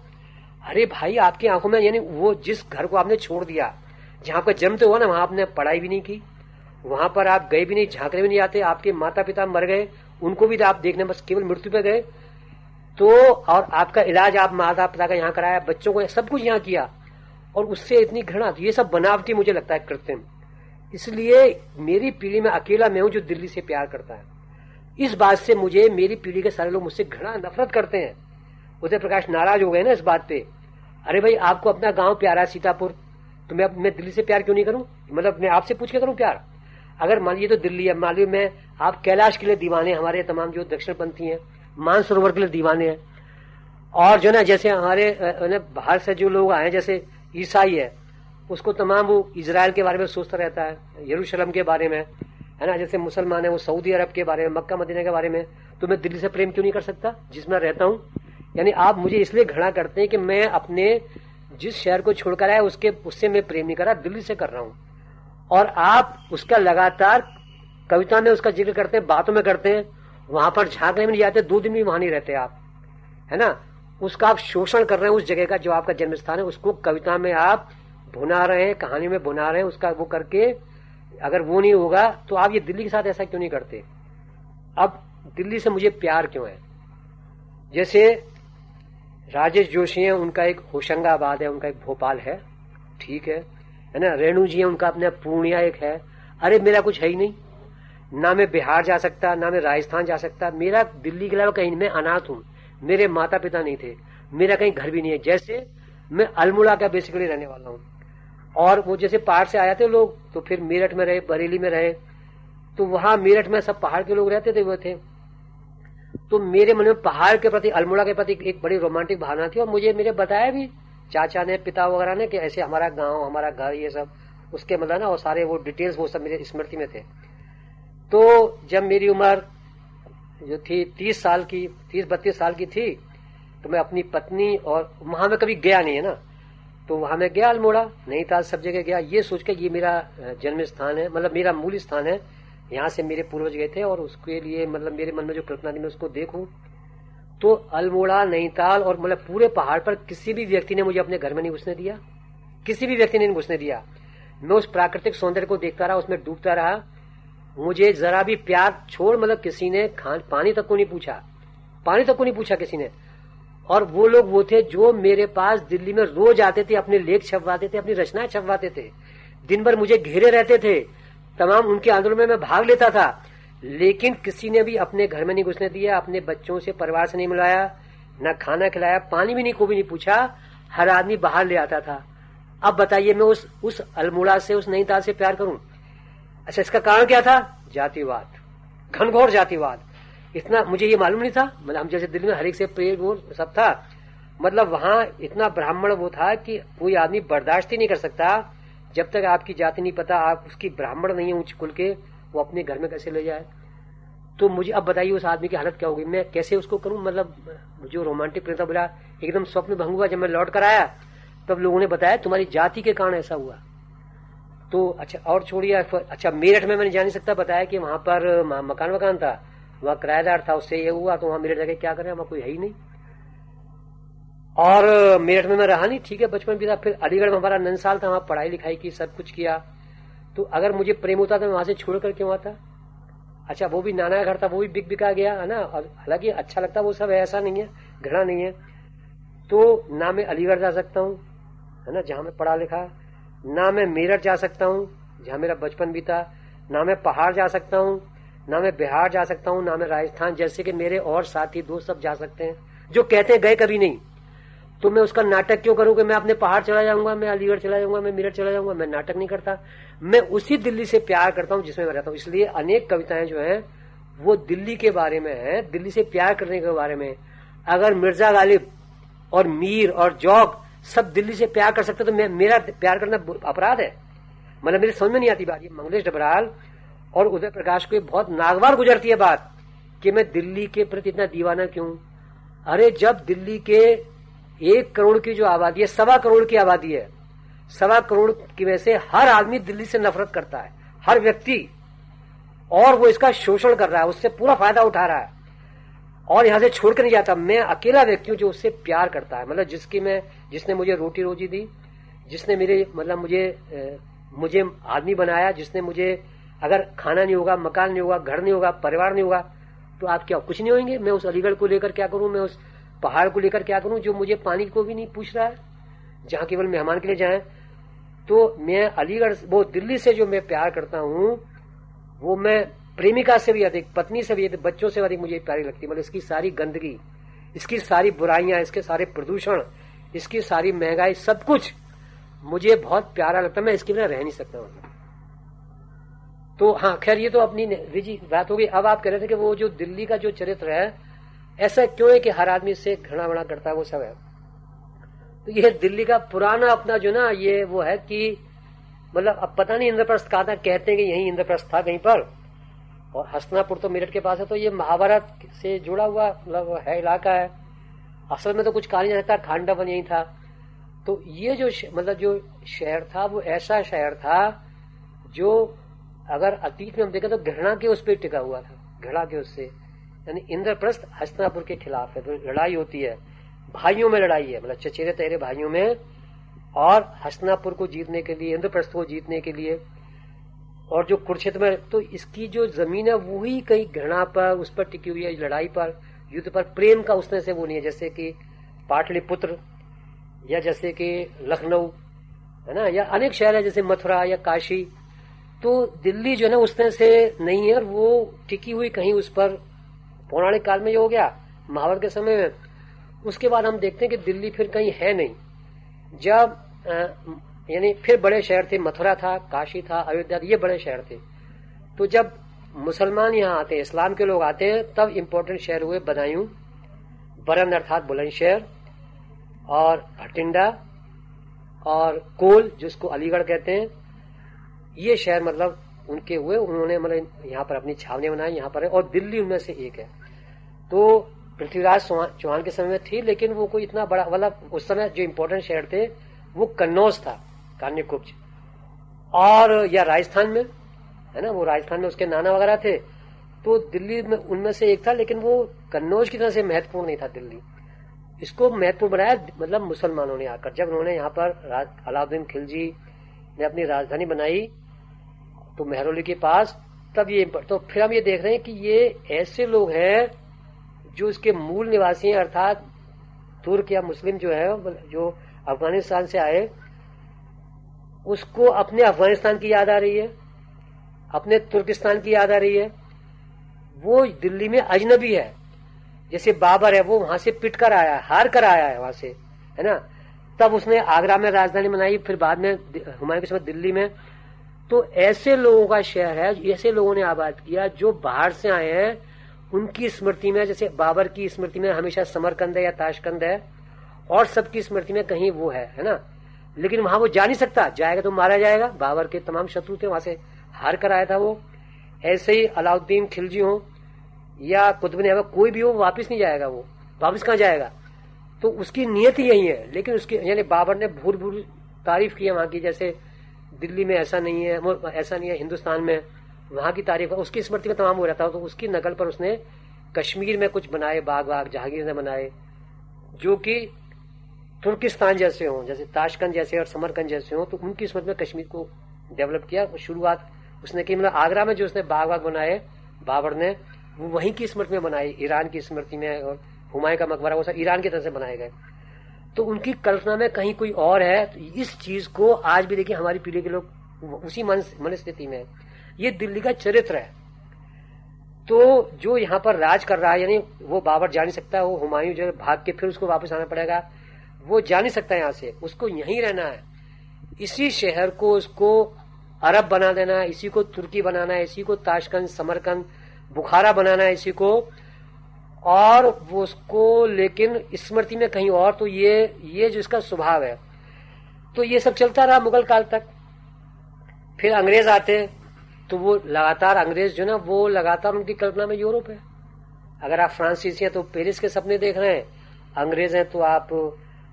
अरे भाई, आपकी आँखों में यानी वो जिस घर को आपने छोड़ दिया, जहाँ पर जन्म तो हुआ ना, वहाँ आपने पढ़ाई भी नहीं की। वहाँ पर आप गए भी नहीं, झांकने भी नहीं आते, आपके माता पिता मर गए, उनको भी आप देखने बस केवल मृत्यु पे गए। तो और आपका इलाज आप माता पिता का यहाँ कराया, बच्चों को सब कुछ यहाँ किया, और उससे इतनी घृणा तो ये सब बनावटी मुझे लगता है कृत्रिम। इसलिए मेरी पीढ़ी में अकेला मैं हूँ जो दिल्ली से प्यार करता है। इस बात से मुझे, मेरी पीढ़ी के सारे लोग मुझसे घृणा, नफरत करते हैं। उदय प्रकाश नाराज़ हो गए ना इस बात पे। अरे भाई, आपको अपना गाँव प्यारा है सीतापुर। तो मैं मैं दिल्ली से प्यार क्यों नहीं करूँ? मतलब मैं आपसे पूछ के करूँ प्यार? अगर मान लीजिए तो दिल्ली है, मान लीजिए मैं, आप कैलाश के लिए दीवाने हमारे तमाम जो दक्षिण पंथी हैं मानसरोवर के लिए दीवाने हैं। और जो ना, जैसे हमारे बाहर से जो लोग आए जैसे ईसाई है, उसको तमाम वो इसराइल के बारे में सोचता रहता है, यरूशलम के बारे में, है ना, जैसे मुसलमान है वो सऊदी अरब के बारे में, मक्का, मदीना के बारे में। तो मैं दिल्ली से प्रेम क्यों नहीं कर सकता? जिसमें रहता हूँ यानी आप मुझे इसलिए घृणा करते हैं कि मैं अपने जिस शहर को छोड़कर आया, उसके, उससे मैं प्रेम नहीं कर रहा, दिल्ली से कर रहा हूँ। और आप उसका लगातार कविता में उसका ज़िक्र करते हैं, बातों में करते हैं, वहाँ पर झांकने में नहीं जाते, दो दिन भी वहाँ नहीं रहते आप। है ना? उसका आप शोषण कर रहे हैं, उस जगह का जो आपका जन्म स्थान है, उसको कविता में आप भुना रहे हैं, कहानी में भुना रहे हैं, उसका वो करके अगर वो नहीं होगा तो आप ये दिल्ली के साथ ऐसा क्यों नहीं करते? अब दिल्ली से मुझे प्यार क्यों है? जैसे राजेश जोशी है, उनका एक होशंगाबाद है, उनका एक भोपाल है। ठीक है है ना? रेणु जी है, उनका अपना पूर्णिया एक है। अरे, मेरा कुछ है ही नहीं। ना मैं बिहार जा सकता, ना मैं राजस्थान जा सकता। मेरा दिल्ली के अलावा कहीं मैं अनाथ हूँ। मेरे माता पिता नहीं थे। मेरा कहीं घर भी नहीं है। जैसे मैं अल्मोड़ा का बेसिकली रहने वाला हूँ। और वो जैसे पहाड़ से आया थे लोग तो फिर मेरठ में रहे, बरेली में रहे। तो वहाँ मेरठ में सब पहाड़ के लोग रहते थे, वो थे। तो मेरे मन में पहाड़ के प्रति, अल्मोड़ा के प्रति एक बड़ी रोमांटिक भावना थी और मुझे, मेरे बताया भी चाचा ने, पिता वगैरह ने कि ऐसे हमारा गाँव, हमारा घर, ये सब, उसके मतलब ना वो सारे वो डिटेल्स वो सब मेरे स्मृति में थे। तो जब मेरी उम्र जो थी, तीस साल की, तीस बत्तीस साल की थी तो मैं अपनी पत्नी और वहाँ में कभी गया नहीं है ना तो वहाँ मैं गया अल्मोड़ा नैनीताल सब जगह गया। ये सोच के ये मेरा जन्म स्थान है मतलब मेरा मूल स्थान है यहाँ से मेरे पूर्वज गए थे और उसके लिए मतलब मेरे मन में जो कल्पना थी, मैं उसको देखूँ। तो अल्मोड़ा, नैनीताल और मतलब पूरे पहाड़ पर किसी भी व्यक्ति ने मुझे अपने घर में नहीं घुसने दिया। किसी भी व्यक्ति ने नहीं घुसने दिया। मैं उस प्राकृतिक सौंदर्य को देखता रहा, उसमें डूबता रहा। मुझे जरा भी प्यार छोड़ मतलब किसी ने खान, पानी तक को नहीं पूछा। पानी तक को नहीं पूछा किसी ने। और वो लोग वो थे जो मेरे पास दिल्ली में रोज आते थे, अपने लेख छपवाते थे, अपनी रचनाएँ छपवाते थे। दिन भर मुझे घेरे रहते थे। तमाम उनके आंदोलन में मैं भाग लेता था। लेकिन किसी ने भी अपने घर में नहीं घुसने दिया, अपने बच्चों से परिवार से नहीं मिलाया, न खाना खिलाया, पानी भी नहीं को भी नहीं पूछा। हर आदमी बाहर ले आता था। अब बताइए, मैं उस उस अल्मोड़ा से, उस नईताल से प्यार करूँ? अच्छा इसका कारण क्या था? जातिवाद। घनघोर जातिवाद। इतना मुझे ये मालूम नहीं था। मतलब हम जैसे दिल्ली में हर एक से प्रेम वो सब था। मतलब वहाँ इतना ब्राह्मण वो था कि कोई आदमी बर्दाश्त ही नहीं कर सकता। जब तक आपकी जाति नहीं पता, आप उसकी ब्राह्मण नहीं है, उच्च कुल के, वो अपने घर में कैसे ले जाए? तो मुझे अब बताइए उस आदमी की हालत क्या होगी। मैं कैसे उसको करूँ? मतलब जो रोमांटिक प्रेम था बोला, एकदम स्वप्न भंग हुआ, जब मैं लौट कर आया, तब लोगों ने बताया, तुम्हारी जाति के कारण ऐसा हुआ। तो अच्छा और छोड़िए अच्छा मेरठ में मैंने जा नहीं सकता, बताया कि वहाँ पर मकान वकान था, वहाँ किराएदार था, उससे ये हुआ तो वहाँ मेरठ जाके क्या करें, वहाँ कोई है ही नहीं। और मेरठ में मैं रहा नहीं, ठीक है, बचपन भी था फिर अलीगढ़ में हमारा नन साल था, वहाँ पढ़ाई लिखाई की, सब कुछ किया। तो अगर मुझे प्रेम होता तो मैं वहाँ से छोड़ कर क्यों आता अच्छा वो भी नाना घर था, वो भी बिक बिका गया, है ना? और हालाँकि अच्छा लगता, वो सब ऐसा नहीं है, घृणा नहीं है। तो ना मैं अलीगढ़ जा सकता हूँ, है ना, जहाँ मैं पढ़ा लिखा, ना मैं मेरठ जा सकता हूँ, जहाँ मेरा बचपन भी था ना मैं पहाड़ जा सकता हूँ, ना मैं बिहार जा सकता हूँ, ना मैं राजस्थान, जैसे कि मेरे और साथी, दोस्त सब जा सकते हैं, जो कहते हैं गए कभी नहीं। तो मैं उसका नाटक क्यों करूँ कि मैं अपने पहाड़ चला जाऊँगा, मैं अलीगढ़ चला जाऊँगा, मैं मेरठ चला जाऊँगा, मैं नाटक नहीं करता। मैं उसी दिल्ली से प्यार करता हूँ जिसमें मैं रहता हूँ। इसलिए अनेक कविताएँ जो हैं, वो दिल्ली के बारे में है, दिल्ली से प्यार करने के बारे में। अगर मिर्ज़ा गालिब और मीर और जौक सब दिल्ली से प्यार कर सकते तो मैं, मेरा प्यार करना अपराध है। मतलब मेरे समझ में नहीं आती बात ये। मंगलेश डबराल और उदय प्रकाश को बहुत नागवार गुजरती है बात कि मैं दिल्ली के प्रति इतना दीवाना क्यों? अरे जब दिल्ली के एक करोड़ की जो आबादी है, सवा करोड़ की आबादी है। सवा करोड़ की वजह से हर आदमी दिल्ली से नफरत करता है। हर व्यक्ति, और वो इसका शोषण कर रहा है, उससे पूरा फ़ायदा उठा रहा है। और यहाँ से छोड़कर नहीं जाता। मैं अकेला व्यक्ति हूँ जो उससे प्यार करता है। मतलब जिसकी मैं, जिसने मुझे रोटी रोजी दी, जिसने मेरे मतलब मुझे मुझे आदमी बनाया, जिसने मुझे, अगर खाना नहीं होगा, मकान नहीं होगा, घर नहीं होगा, परिवार नहीं होगा तो आप क्या, कुछ नहीं होंगे? मैं उस अलीगढ़ को लेकर क्या करूँ? मैं उस पहाड़ को लेकर क्या करूँ, जो मुझे पानी को भी नहीं पूछ रहा है, जहाँ केवल मेहमान के लिए जाए। तो मैं अलीगढ़, वो दिल्ली से जो मैं प्यार करता हूँ, वो मैं प्रेमिका से भी अधिक, पत्नी से भी अधिक, बच्चों से अधिक मुझे प्यारी लगती मतलब इसकी सारी गंदगी, इसकी सारी बुराइयाँ, इसके सारे प्रदूषण, इसकी सारी महँगाई, सब कुछ मुझे बहुत प्यारा लगता मैं इसके बिना रह नहीं सकता। मतलब तो हाँ खैर, ये तो अपनी रिजी बात होगी अब आप कह रहे थे कि वो जो दिल्ली का जो चरित्र है ऐसा क्यों है कि हर आदमी से घृणा वणा करता है, वो सब है? तो ये दिल्ली का पुराना अपना जो ना, ये वो है कि मतलब अब पता नहीं इंद्रप्रस्थ कहा था कहते हैं कि यही इंद्रप्रस्थ था कहीं पर। और हसनापुर तो मेरठ के पास है तो ये महाभारत से जुड़ा हुआ मतलब है, इलाका है। असल में तो कुछ कहा नहीं जाता खांडावन यही था। तो ये जो मतलब जो शहर था, वो ऐसा शहर था, जो अगर अतीत में हम देखें तो घृणा के उस पर टिका हुआ था, घृणा के उससे। यानी इंद्रप्रस्थ हस्तनापुर के खिलाफ है। तो लड़ाई होती है। भाइयों में लड़ाई है। मतलब चचेरे तेरे भाइयों में और हस्तनापुर को जीतने के लिए, इंद्रप्रस्थ को जीतने के लिए। और जो कुरुक्षेत्र में तो इसकी जो ज़मीन है वो ही कहीं घृणा पर, उस पर टिकी हुई है, लड़ाई पर, युद्ध पर। प्रेम का उसने से वो नहीं है। जैसे कि पाटलिपुत्र, या जैसे कि लखनऊ, है ना? या अनेक शहर है, जैसे मथुरा या काशी। तो दिल्ली जो है ना, उस तरह से नहीं है और वो टिकी हुई कहीं उस पर पौराणिक काल में ये हो गया। महाभारत के समय में। उसके बाद हम देखते हैं कि दिल्ली फिर कहीं है नहीं। जब यानी फिर बड़े शहर थे, मथुरा था, काशी था, अयोध्या, ये बड़े शहर थे। तो जब मुसलमान यहाँ आते हैं, इस्लाम के लोग आते हैं, तब इम्पोर्टेंट शहर हुए बदायूं, बरन अर्थात बुलंदशहर और भटिंडा और कोल, जिसको अलीगढ़ कहते हैं। ये शहर मतलब उनके हुए, उन्होंने मतलब यहाँ पर अपनी छावनी बनाई, यहाँ पर है, और दिल्ली उनमें से एक है। तो पृथ्वीराज चौहान के समय में थी, लेकिन वो कोई इतना बड़ा मतलब उस समय जो इम्पोर्टेंट शहर थे, वो कन्नौज था कान्य कुब्ज और या राजस्थान में, है ना, वो राजस्थान में उसके नाना वगैरह थे। तो दिल्ली में उनमें से एक था, लेकिन वो कन्नौज की तरह से महत्वपूर्ण नहीं था दिल्ली। इसको महत्वपूर्ण बनाया मतलब मुसलमानों ने आकर। जब उन्होंने यहाँ पर अलाउद्दीन खिलजी ने अपनी राजधानी बनाई तो मेहरौली के पास, तब ये तो फिर हम ये देख रहे हैं कि ये ऐसे लोग हैं जो इसके मूल निवासी हैं, अर्थात तुर्क या मुस्लिम जो है जो अफ़गानिस्तान से आए, उसको अपने अफ़गानिस्तान की याद आ रही है, अपने तुर्किस्तान की याद आ रही है। वो दिल्ली में अजनबी है। जैसे बाबर है, वो वहाँ से पिट कर आया, हार कर आया है वहाँ से, है ना? तब उसने आगरा में राजधानी बनाई, फिर बाद में हुमायूं के समय दिल्ली में तो ऐसे लोगों का शहर है, ऐसे लोगों ने आबाद किया, जो बाहर से आए हैं, उनकी स्मृति में, जैसे बाबर की स्मृति में हमेशा समरकंद है या ताशकंद है, और सबकी स्मृति में कहीं वो है है ना? लेकिन वहाँ वो जा नहीं सकता। जाएगा तो मारा जाएगा। बाबर के तमाम शत्रु थे, वहाँ से हार कर आया था वो। ऐसे ही अलाउद्दीन खिलजी हो, या कुतुब ने कोई भी हो वापिस नहीं जाएगा वो। वापिस कहाँ जाएगा? तो उसकी नियत ही यही है। लेकिन उसकी, यानी बाबर ने भूर भूर तारीफ़ की है वहाँ की, जैसे दिल्ली में ऐसा नहीं है ऐसा नहीं है, हिंदुस्तान में वहाँ की तारीफ़ उसकी स्मृति में तमाम हो रहता तो उसकी नकल पर उसने कश्मीर में कुछ बनाए बाग बाग जहांगीर ने बनाए, जो कि तुर्किस्तान जैसे हों, जैसे ताशकंद जैसे और समरकंद जैसे हों तो उनकी स्मृति में कश्मीर को डेवलप किया शुरुआत उसने की। मतलब आगरा में जो उसने बाग बाग बनाए, बाबर ने, वो वहीं की स्मृति में बनाई, ईरान की स्मृति में और हुमायूं का मकबरा, वो सब ईरान की तरह से बनाए गए। तो उनकी कल्पना में कहीं कोई और है तो इस चीज़ को आज भी देखिए, हमारी पीढ़ी के लोग उसी मन मनस्थिति में ये दिल्ली का चरित्र है। तो जो यहाँ पर राज कर रहा है, यानी वो बाबर जा नहीं सकता, वो हुमायूं जो भाग के फिर उसको वापस आना पड़ेगा। वो जा नहीं सकता यहाँ से, उसको यहीं रहना है। इसी शहर को उसको अरब बना देना इसी को तुर्की बनाना है, इसी को ताशकंद, समरकंद, बुखारा बनाना है, इसी को और वो उसको लेकिन स्मृति में कहीं और तो ये ये जो इसका स्वभाव है तो ये सब चलता रहा मुगल काल तक। फिर अंग्रेज़ आते तो वो लगातार अंग्रेज़ जो ना, वो लगातार उनकी कल्पना में यूरोप है। अगर आप फ्रांसीसी हैं तो पेरिस के सपने देख रहे हैं। अंग्रेज़ हैं तो आप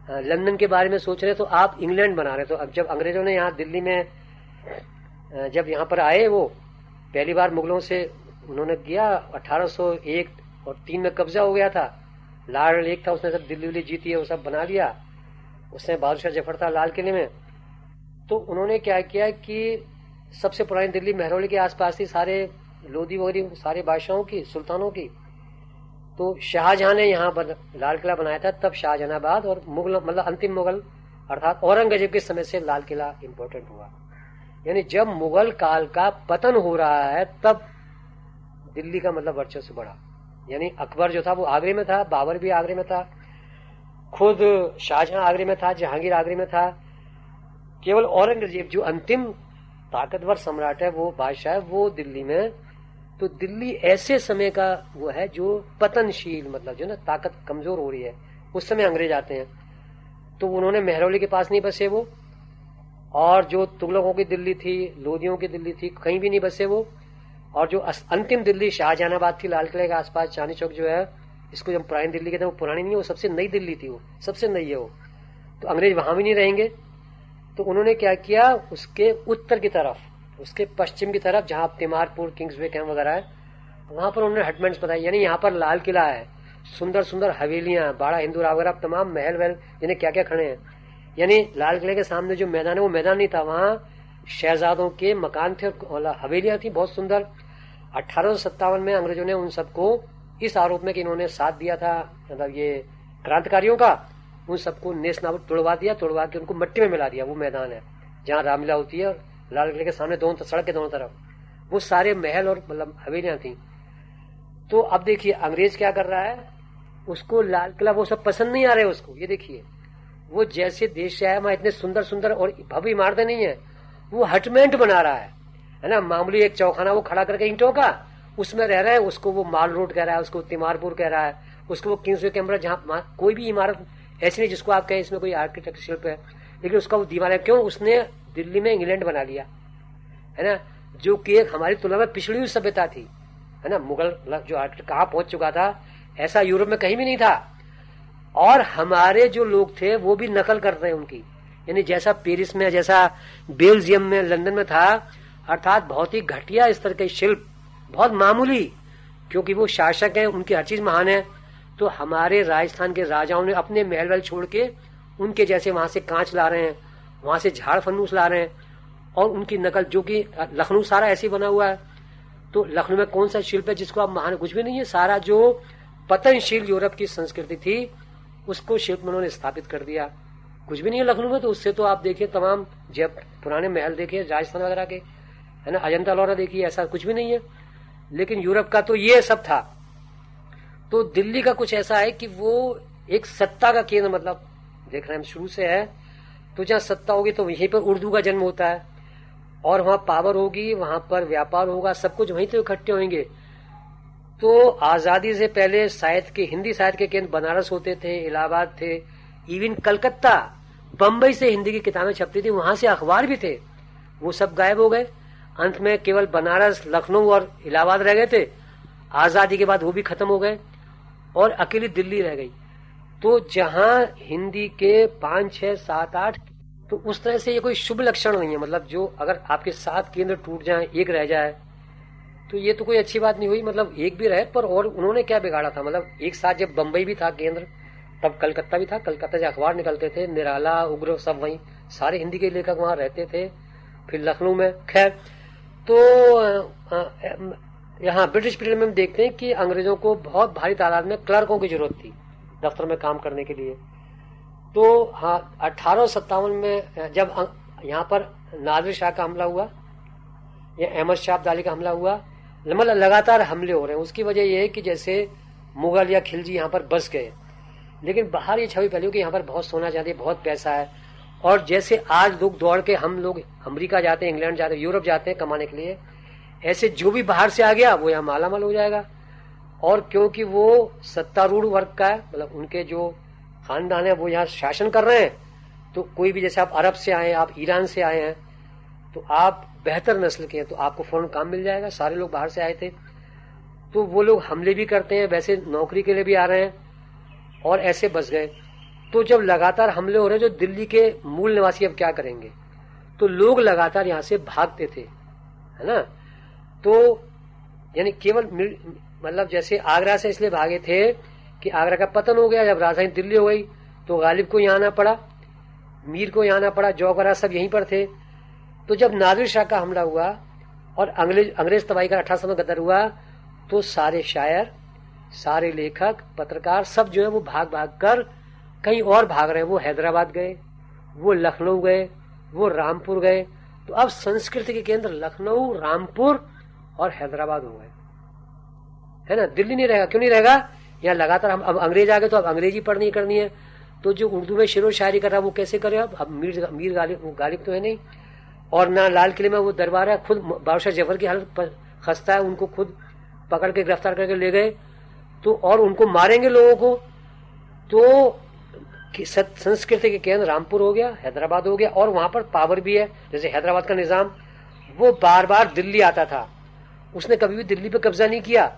लंदन के बारे में सोच रहे हैं तो आप इंग्लैंड बना रहे तो अब जब अंग्रेज़ों ने यहाँ दिल्ली में जब यहाँ पर आए वो, पहली बार मुगलों से उन्होंने किया 1801 और तीन में कब्जा हो गया था। लाल लेक था, उसने सब दिल्ली उल्ली जीती है, वो सब बना लिया। उसने बादशाह ज़फ़र था लाल किले में। तो उन्होंने क्या किया कि सबसे पुरानी दिल्ली महरौली के आसपास थी, सारे लोधी वगैरह, सारे बादशाहों की, सुल्तानों की। तो शाहजहां ने यहाँ लाल किला बनाया था, तब शाहजहानाबाद और मुगल मतलब अंतिम मुगल, अर्थात औरंगज़ेब के समय से लाल किला इम्पोर्टेंट हुआ। यानी जब मुगल काल का पतन हो रहा है, तब दिल्ली का मतलब वर्चस्व बढ़ा। यानी अकबर जो था वो आगरे में था, बाबर भी आगरे में था, खुद शाहजहां आगरे में था, जहांगीर आगरे में था। केवल औरंगज़ेब, जो अंतिम ताकतवर सम्राट है, वो बादशाह वो दिल्ली में। तो दिल्ली ऐसे समय का वो है, जो पतनशील मतलब जो ना, ताकत कमज़ोर हो रही है, उस समय अंग्रेज़ आते हैं। तो उन्होंने मेहरौली के पास नहीं बसे वो, और जो तुगलकों की दिल्ली थी, लोधियों की दिल्ली थी, कहीं भी नहीं बसे वो। और जो अंतिम दिल्ली शाहजहानाबाद थी, लाल किले के आसपास चांदी चौक जो है, इसको जब पुरानी दिल्ली कहते हैं, वो पुरानी नहीं है, वो सबसे नई दिल्ली थी वो, सबसे नई है वो। तो अंग्रेज़ वहाँ भी नहीं रहेंगे। तो उन्होंने क्या किया, उसके उत्तर की तरफ़, उसके पश्चिम की तरफ़, जहाँ तिमारपुर किंग्स वे कैम्प वगैरह है, वहाँ पर उन्होंने हटमेंट्स बताई यानी यहाँ पर लाल किला है, सुंदर सुंदर हवेलियाँ बाड़ा हिंदू राव वगैरह, तमाम महल वहल, जिन्हें क्या क्या खड़े हैं। यानी लाल किले के सामने जो मैदान है, वो मैदान नहीं था, वहाँ शहजादों के मकान थे और हवेलियाँ थी, बहुत सुंदर। अठारह में अंग्रेज़ों ने उन सबको इस आरोप में कि इन्होंने साथ दिया था मतलब ये क्रांतिकारियों का, उन सबको नेस तोड़वा दिया, तोड़वा के उनको मट्टी में मिला दिया, वो मैदान है, जहाँ रामलीला होती है और लाल किले के सामने दोनों सड़क के दोनों तरफ़। वो सारे महल और मतलब हवेलियाँ थी। तो अब देखिए, अंग्रेज़ क्या कर रहा है? उसको लाल किला, वो सब पसंद नहीं आ रहे उसको। ये देखिए, वो जैसे देश से आया, वहाँ इतने सुंदर सुंदर और भव्य इमारतें नहीं है, वो हटमेंट बना रहा है। है ना, मामूली एक चौखाना वो खड़ा करके ईंटों का, उसमें रह रहा है, उसको वो माल रोड कह रहा है, उसको तिमारपुर कह रहा है, उसको वो किंग्स कैमरा जहाँ कोई भी इमारत ऐसी नहीं जिसको आप कहें इसमें कोई आर्किटेक्ट शिल्प है। लेकिन उसका वो दीवार है, क्यों? उसने दिल्ली में इंग्लैंड बना लिया। है ना? जो कि एक हमारी तुलना में पिछड़ी हुई सभ्यता थी। है ना? मुगल जो आर्किटेक्ट कहाँ पहुँच चुका था, ऐसा यूरोप में कहीं भी नहीं था। और हमारे जो लोग थे, वो भी नकल कर रहे हैं उनकी। यानी जैसा पेरिस में, जैसा बेल्जियम में, लंदन में था अर्थात बहुत ही घटिया स्तर के शिल्प, बहुत मामूली, क्योंकि वो शासक हैं, उनकी हर चीज़ महान है। तो हमारे राजस्थान के राजाओं ने अपने महल वहल छोड़ के उनके जैसे वहाँ से कांच ला रहे हैं, वहाँ से झाड़ फन्नूस ला रहे हैं, और उनकी नकल, जो कि लखनऊ सारा ऐसे बना हुआ है। तो लखनऊ में कौन सा शिल्प है जिसको आप महान, कुछ भी नहीं है, सारा जो पतनशील यूरोप की संस्कृति थी, उसको शिल्प उन्होंने स्थापित कर दिया। कुछ भी नहीं है लखनऊ में तो उससे तो आप देखिए तमाम जब पुराने महल देखिए राजस्थान वगैरह के। है ना? अजंता लोरा देखिए, ऐसा कुछ भी नहीं है। लेकिन यूरोप का तो ये सब था। तो दिल्ली का कुछ ऐसा है कि वो एक सत्ता का केंद्र मतलब देख रहे हैं शुरू से है। तो जहाँ सत्ता होगी तो यहीं पर उर्दू का जन्म होता है। और वहाँ पावर होगी, वहाँ पर व्यापार होगा, सब कुछ वहीं तो इकट्ठे होंगे। तो आज़ादी से पहले साहित्य के, हिंदी साहित्य के केंद्र बनारस होते थे, इलाहाबाद थे। इवन कलकत्ता बम्बई से हिंदी की किताबें छपती थी, वहाँ से अखबार भी थे। वो सब गायब हो गए। अंत में केवल बनारस, लखनऊ और इलाहाबाद रह गए थे। आज़ादी के बाद वो भी खत्म हो गए और अकेली दिल्ली रह गई। तो जहाँ हिंदी के पाँच, छह, सात, आठ तो उस तरह से ये कोई शुभ लक्षण नहीं है। मतलब जो अगर आपके सात केंद्र टूट जाए, एक रह जाए तो ये तो कोई अच्छी बात नहीं हुई। मतलब एक भी रहे, पर और उन्होंने क्या बिगाड़ा था? मतलब एक साथ जब बम्बई भी था केंद्र, तब कलकत्ता भी था। कलकत्ता से अखबार निकलते थे, निराला, उग्र, सब वहीं सारे हिंदी के लेखक वहाँ रहते थे। फिर लखनऊ में, खैर तो यहाँ ब्रिटिश पीरियड में हम देखते हैं कि अंग्रेज़ों को बहुत भारी तादाद में क्लर्कों की ज़रूरत थी दफ्तर में काम करने के लिए। तो हाँ में जब यहाँ पर नादिर शाह का हमला हुआ, या अहमद शाह अब्दाली का हमला हुआ मतलब लगातार हमले हो रहे हैं। उसकी वजह यह है कि जैसे मुगल या खिलजी यहाँ पर बस गए। लेकिन बाहर ये छवि फैली कि यहाँ पर बहुत सोना चांदी, बहुत पैसा है। और जैसे आज लोग दौड़ के हम लोग अमेरिका जाते हैं, इंग्लैंड जाते हैं, यूरोप जाते हैं कमाने के लिए, ऐसे जो भी बाहर से आ गया, वो यहाँ मालामाल हो जाएगा। और क्योंकि वो सत्तारूढ़ वर्ग का है मतलब उनके जो खानदान है, वो यहाँ शासन कर रहे हैं तो कोई भी जैसे आप अरब से आए आप ईरान से आए हैं तो आप बेहतर नस्ल के हैं तो आपको फ़ौरन काम मिल जाएगा। सारे लोग बाहर से आए थे तो वो लोग हमले भी करते हैं, वैसे नौकरी के लिए भी आ रहे हैं, और ऐसे बस गए। तो जब लगातार हमले हो रहे जो दिल्ली के मूल निवासी अब क्या करेंगे? तो लोग लगातार यहाँ से भागते थे, है ना? तो यानी केवल मतलब जैसे आगरा से इसलिए भागे थे कि आगरा का पतन हो गया, जब राजधानी दिल्ली हो गई तो गालिब को यहाँ आना पड़ा, मीर को यहाँ आना पड़ा जौगरा सब यहीं पर थे। तो जब नादिर शाह का हमला हुआ और अंग्रेज़ अंग्रेज़ तबाही का अठारह में गदर हुआ तो सारे शायर, सारे लेखक, पत्रकार सब जो है, वो भाग भाग कर कहीं और भाग रहे हैं, वो हैदराबाद गए, वो लखनऊ गए, वो रामपुर गए तो अब संस्कृति के केंद्र लखनऊ, रामपुर और हैदराबाद हो गए। है ना? दिल्ली नहीं रहेगा, क्यों नहीं रहेगा? यहाँ लगातार हम, अब अंग्रेज़ आ गए तो अब अंग्रेज़ी पढ़नी करनी है। तो जो उर्दू में शेरो शायरी कर रहा है, वो कैसे करे अब? अब मीर मीर गालिब गालिब तो है नहीं। और ना लाल किले में वो दरबार है, खुद बादशाह ज़फ़र की हालत खस्ता है, उनको खुद पकड़ के गिरफ़्तार करके ले गए। तो और उनको मारेंगे लोगों को। तो संस्कृति के केंद्र रामपुर हो गया, हैदराबाद हो गया, और वहाँ पर पावर भी है, जैसे हैदराबाद का निज़ाम। वो बार बार दिल्ली आता था। उसने कभी भी दिल्ली पे कब्जा नहीं किया।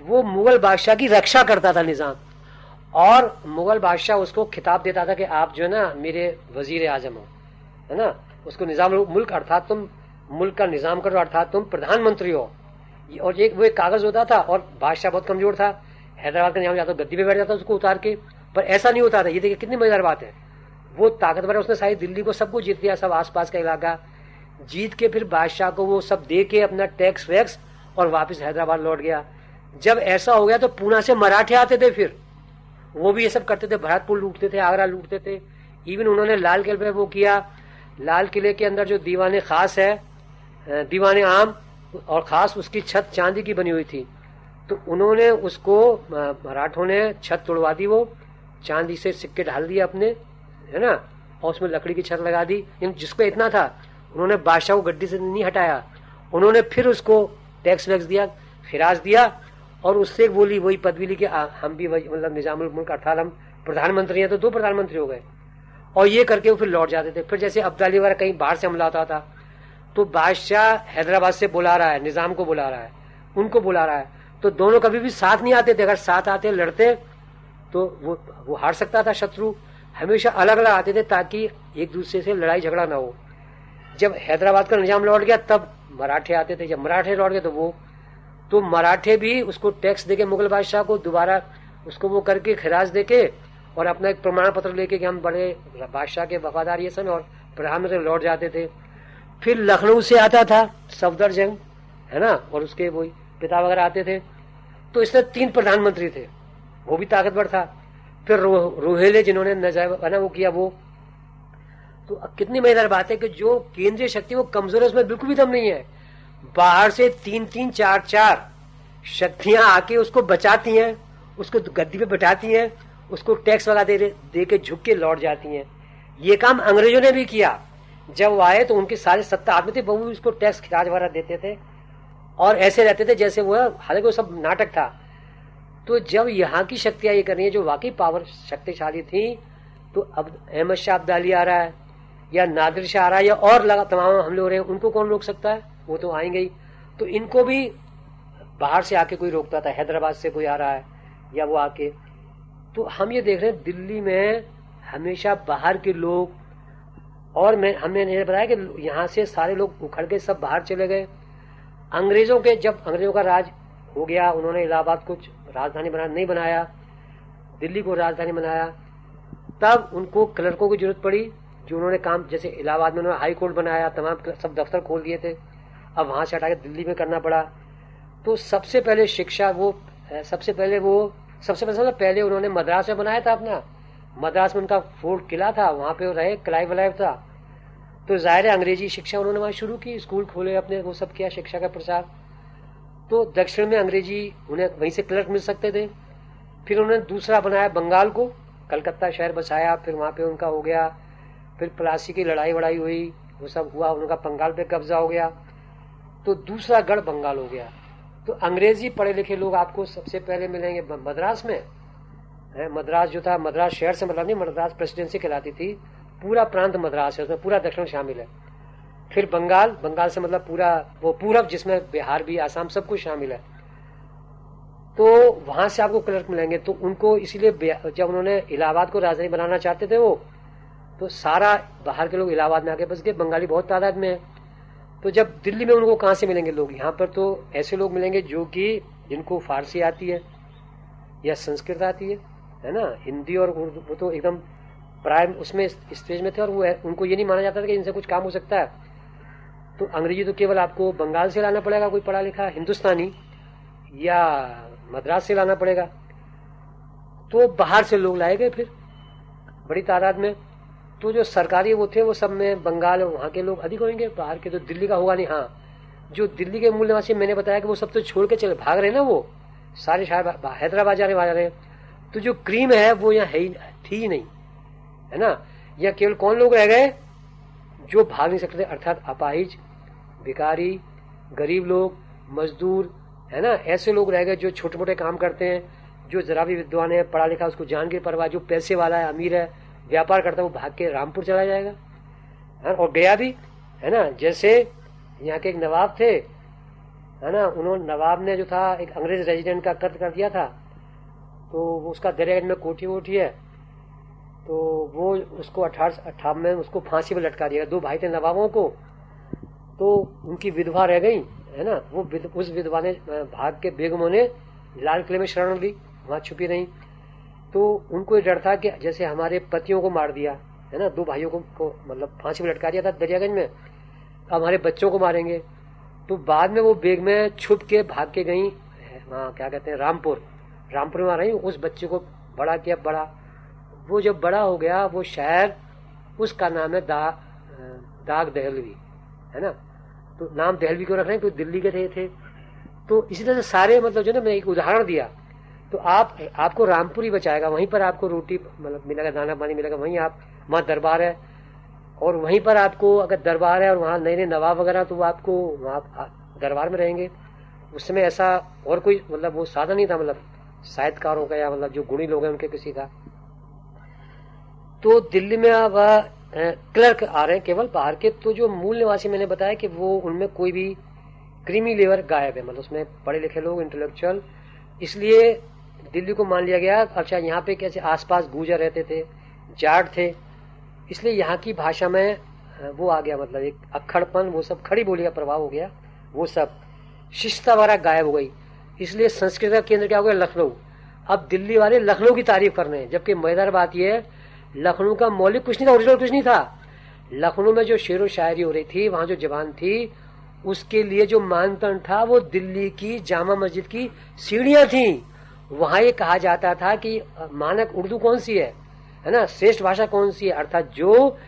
वो मुगल बादशाह की रक्षा करता था निज़ाम। और मुगल बादशाह उसको खिताब देता था कि आप जो है ना, मेरे वज़ीर आज़म हो, है ना? उसको निज़ाम मुल्क, अर्थात तुम मुल्क का निज़ाम करो, अर्थात तुम प्रधानमंत्री हो। और एक वो एक कागज़ होता था, और बादशाह बहुत कमज़ोर था। हैदराबाद का निज़ाम जाता गद्दी पे बैठ जाता उसको उतार के। पर ऐसा नहीं होता था। ये देखिए, कितनी मज़ेदार बात है। वो ताकतवर है, उसने सारी दिल्ली को सबको जीत लिया, सब आसपास का इलाका। जीत के फिर बादशाह को वो सब दे के अपना टैक्स वैक्स और वापस हैदराबाद लौट गया। जब ऐसा हो गया तो पूना से मराठे आते थे फिर। वो भी ये सब करते थे, भरतपुर लूटते थे, आगरा लूटते थे। इवन उन्होंने लाल किले पे वो किया। लाल किले के अंदर जो दीवाने खास है दीवाने आम और खास उसकी छत चांदी की बनी हुई थी। तो उन्होंने उसको मराठों ने छत तोड़वा दी वो। चांदी से सिक्के ढाल दिए अपने, है ना? और उसमें लकड़ी की छत लगा दी। जिसको इतना था, उन्होंने बादशाह को गड्डी से नहीं हटाया। उन्होंने फिर उसको टैक्स वैक्स दिया खिराज दिया, और उससे बोली, वही पदवी ली कि हम भी मतलब निज़ाम मुल्क, अर्थात हम प्रधानमंत्री हैं तो दो प्रधानमंत्री हो गए। और ये करके वो फिर लौट जाते थे। फिर जैसे अब्दाली वगैरह कहीं बाहर से हमला होता था तो बादशाह हैदराबाद से बुला रहा है, निज़ाम को बुला रहा है, उनको बुला रहा है। तो दोनों कभी भी साथ नहीं आते थे। अगर साथ आते, लड़ते तो वो वो हार सकता था शत्रु। हमेशा अलग अलग आते थे ताकि एक दूसरे से लड़ाई झगड़ा ना हो। जब हैदराबाद का निज़ाम लौट गया, तब मराठे आते थे। जब मराठे लौट गए तो वो तो मराठे भी उसको टैक्स देके मुगल बादशाह को दोबारा उसको वो करके खराज देके और अपना एक प्रमाण पत्र लेके कि हम बड़े बादशाह के वफादार ये सन और प्रधानमंत्री लौट जाते थे। फिर लखनऊ से आता था सफदर जंग है ना? और उसके वो पिता वगैरह आते थे। तो इसमें तीन प्रधानमंत्री थे। वो भी ताकतवर था। फिर रो, रोहेले जिन्होंने ना वो किया वो। तो कितनी मज़ेदार बात है कि जो केंद्रीय शक्ति वो कमज़ोर है उसमें बिल्कुल भी दम नहीं है। बाहर से तीन तीन चार चार शक्तियाँ आके उसको बचाती हैं उसको गद्दी पे बैठाती हैं उसको टैक्स वाला दे दे के झुक के लौट जाती हैं। ये काम अंग्रेज़ों ने भी किया। जब वो आए तो उनके सारे सत्ता आदमी थे वो उसको टैक्स खिराज वगैरह देते थे। और ऐसे रहते थे जैसे वो हालाँकि वो सब नाटक था। तो जब यहाँ की शक्तियाँ ये कर रही है, जो वाकई पावर शक्तिशाली थी तो अब अहमद शाह अब्दाली आ रहा है, या नादिर शाह आ रहा है, या और लगा तमाम हमले हो रहे हैं, उनको कौन रोक सकता है? वो तो आएँगे ही। तो इनको भी बाहर से आके कोई रोकता था, हैदराबाद से कोई आ रहा है, या वो आके। तो हम ये देख रहे हैं, दिल्ली में हमेशा बाहर के लोग, और मैं, हमने नहीं बताया कि यहाँ से सारे लोग उखड़ के सब बाहर चले गए। अंग्रेज़ों के, जब अंग्रेज़ों का राज हो गया, उन्होंने इलाहाबाद को राजधानी बना, नहीं बनाया, दिल्ली को राजधानी बनाया, तब उनको क्लर्कों की ज़रूरत पड़ी, जो उन्होंने काम, जैसे इलाहाबाद में उन्होंने हाई कोर्ट बनाया, तमाम सब दफ्तर खोल दिए थे, अब वहाँ से हटा के दिल्ली में करना पड़ा। तो सबसे पहले शिक्षा वो सबसे पहले वो, सबसे पहले पहले उन्होंने मद्रास में बनाया था अपना। मद्रास में उनका फोर्ट किला था, वहाँ पे रहे क्लाइव वलाइव था। तो ज़ाहिर है अंग्रेज़ी शिक्षा उन्होंने वहाँ शुरू की, स्कूल खोले, अपने वो सब किया, शिक्षा का प्रसार। तो दक्षिण में अंग्रेज़ी उन्हें वहीं से क्लर्क मिल सकते थे। फिर उन्होंने दूसरा बनाया बंगाल को। कलकत्ता शहर बसाया, फिर वहाँ पे उनका हो गया। फिर प्लासी की लड़ाई वड़ाई हुई, वो सब हुआ, उनका बंगाल पे कब्जा हो गया। तो दूसरा गढ़ बंगाल हो गया। तो अंग्रेज़ी पढ़े लिखे लोग आपको सबसे पहले मिलेंगे मद्रास में। है, मद्रास जो था, मद्रास शहर से मतलब नहीं, मद्रास प्रेसिडेंसी कहलाती थी। पूरा प्रांत मद्रास है, उसमें पूरा दक्षिण शामिल है। फिर बंगाल बंगाल से मतलब पूरा, वो पूरब, जिसमें बिहार भी, आसाम, सब कुछ शामिल है। तो वहाँ से आपको क्लर्क मिलेंगे तो उनको इसीलिए जब उन्होंने इलाहाबाद को राजधानी बनाना चाहते थे वो तो सारा बाहर के लोग इलाहाबाद में आके बस गए। बंगाली बहुत तादाद में है। तो जब दिल्ली में उनको कहाँ से मिलेंगे लोग? यहाँ पर तो ऐसे लोग मिलेंगे जो कि, जिनको फारसी आती है, या संस्कृत आती है है ना? हिंदी और उर्दू, वो तो एकदम प्राइम उसमें स्टेज में थे और वो उनको ये नहीं माना जाता था कि इनसे कुछ काम हो सकता है। तो अंग्रेज़ी तो केवल आपको बंगाल से लाना पड़ेगा कोई पढ़ा लिखा, हिंदुस्तानी, या मद्रास से लाना पड़ेगा। तो बाहर से लोग लाए गए फिर, बड़ी तादाद में। तो जो सरकारी वो थे, वो सब में बंगाल और वहाँ के लोग अधिक होंगे, बाहर के तो दिल्ली का होगा नहीं हाँ। जो दिल्ली के मूल निवासी मैंने बताया कि वो सब तो छोड़ के चले भाग रहे ना वो, सारे शहर हैदराबाद जा रहे जा रहे। तो जो क्रीम है, वो यहाँ है ही, थी ही नहीं, है ना? यहाँ केवल कौन लोग रह गए? जो भाग नहीं सकते, अर्थात अपाहिज भिकारी गरीब लोग, मजदूर, है ना? ऐसे लोग रह गए जो छोटे मोटे काम करते हैं, जो जरा भी विद्वान है पढ़ा लिखा उसको जान के परवाह, जो पैसे वाला है, अमीर है, व्यापार करता है, वो भाग के रामपुर चला जाएगा। है, और गया भी, है ना? जैसे यहाँ के एक नवाब थे, है ना? उन्होंने, नवाब ने जो था, एक अंग्रेज़ रेजिडेंट का कत्ल कर दिया था। तो उसका दरियागंज में कोठी वोठी है। तो वो उसको अठारह, अट्ठावन में उसको फांसी पर लटका दिया दो भाई थे नवाबों को। तो उनकी विधवा रह गई है ना? वो विध, उस विधवा ने भाग के बेगमों ने लाल किले में शरण ली वहाँ छुपी रही। तो उनको ये डर था कि जैसे हमारे पतियों को मार दिया है ना? दो भाइयों को, को मतलब फांसी में लटका दिया था दरियागंज में हमारे बच्चों को मारेंगे। तो बाद में वो बेग में छुप के भाग के गई वहाँ क्या कहते हैं रामपुर। रामपुर में आ रही उस बच्चे को बड़ा किया बड़ा। वो जब बड़ा हो गया वो शहर उसका नाम है दा, दाग दहलवी है ना? तो नाम दहलवी क्यों रख रहे हैं क्योंकि दिल्ली के थे, थे। तो इसी तरह से सारे मतलब जो ना मैं एक उदाहरण दिया। तो आप आपको रामपुर बचाएगा वहीं पर आपको रोटी मतलब मिलेगा दाना पानी मिलेगा वहीं आप वहाँ दरबार है। और वहीं पर आपको अगर दरबार है और वहाँ नए नए नवाब वगैरह तो आपको वहाँ दरबार में रहेंगे। उस समय ऐसा और कोई मतलब वो साधन नहीं था मतलब साहित्यकारों का या मतलब जो गुणी लोग हैं उनके किसी का। तो दिल्ली में अब क्लर्क आ रहे हैं केवल बाहर के। तो जो मूल निवासी मैंने बताया कि वो उनमें कोई भी क्रीमी लेवर गायब है। मतलब उसमें पढ़े लिखे लोग इंटेलेक्चुअल इसलिए दिल्ली को मान लिया गया। अच्छा यहाँ पे कैसे आसपास गुजर रहते थे, जाट थे। इसलिए यहाँ की भाषा में वो आ गया। मतलब एक अखड़पन वो सब खड़ी बोली का प्रभाव हो गया। वो सब। शिष्टता वगैरह गायब हो गई। इसलिए संस्कृत का केंद्र क्या हो गया? लखनऊ। अब दिल्ली वाले लखनऊ की तारीफ़ कर रहे हैं। जबकि मज़ेदार बात यह है लखनऊ का मौलिक कुछ नहीं था ओरिजिनल कुछ नहीं था। लखनऊ में जो शेर व शायरी हो रही थी, वहाँ जो जबान थी, उसके लिए जो मानदंड था, वो दिल्ली की जामा मस्जिद की सीढ़ियाँ थी। वहाँ ये कहा जाता था कि मानक उर्दू कौन सी है? है ना? श्रेष्ठ भाषा कौन सी है? अर्थात जो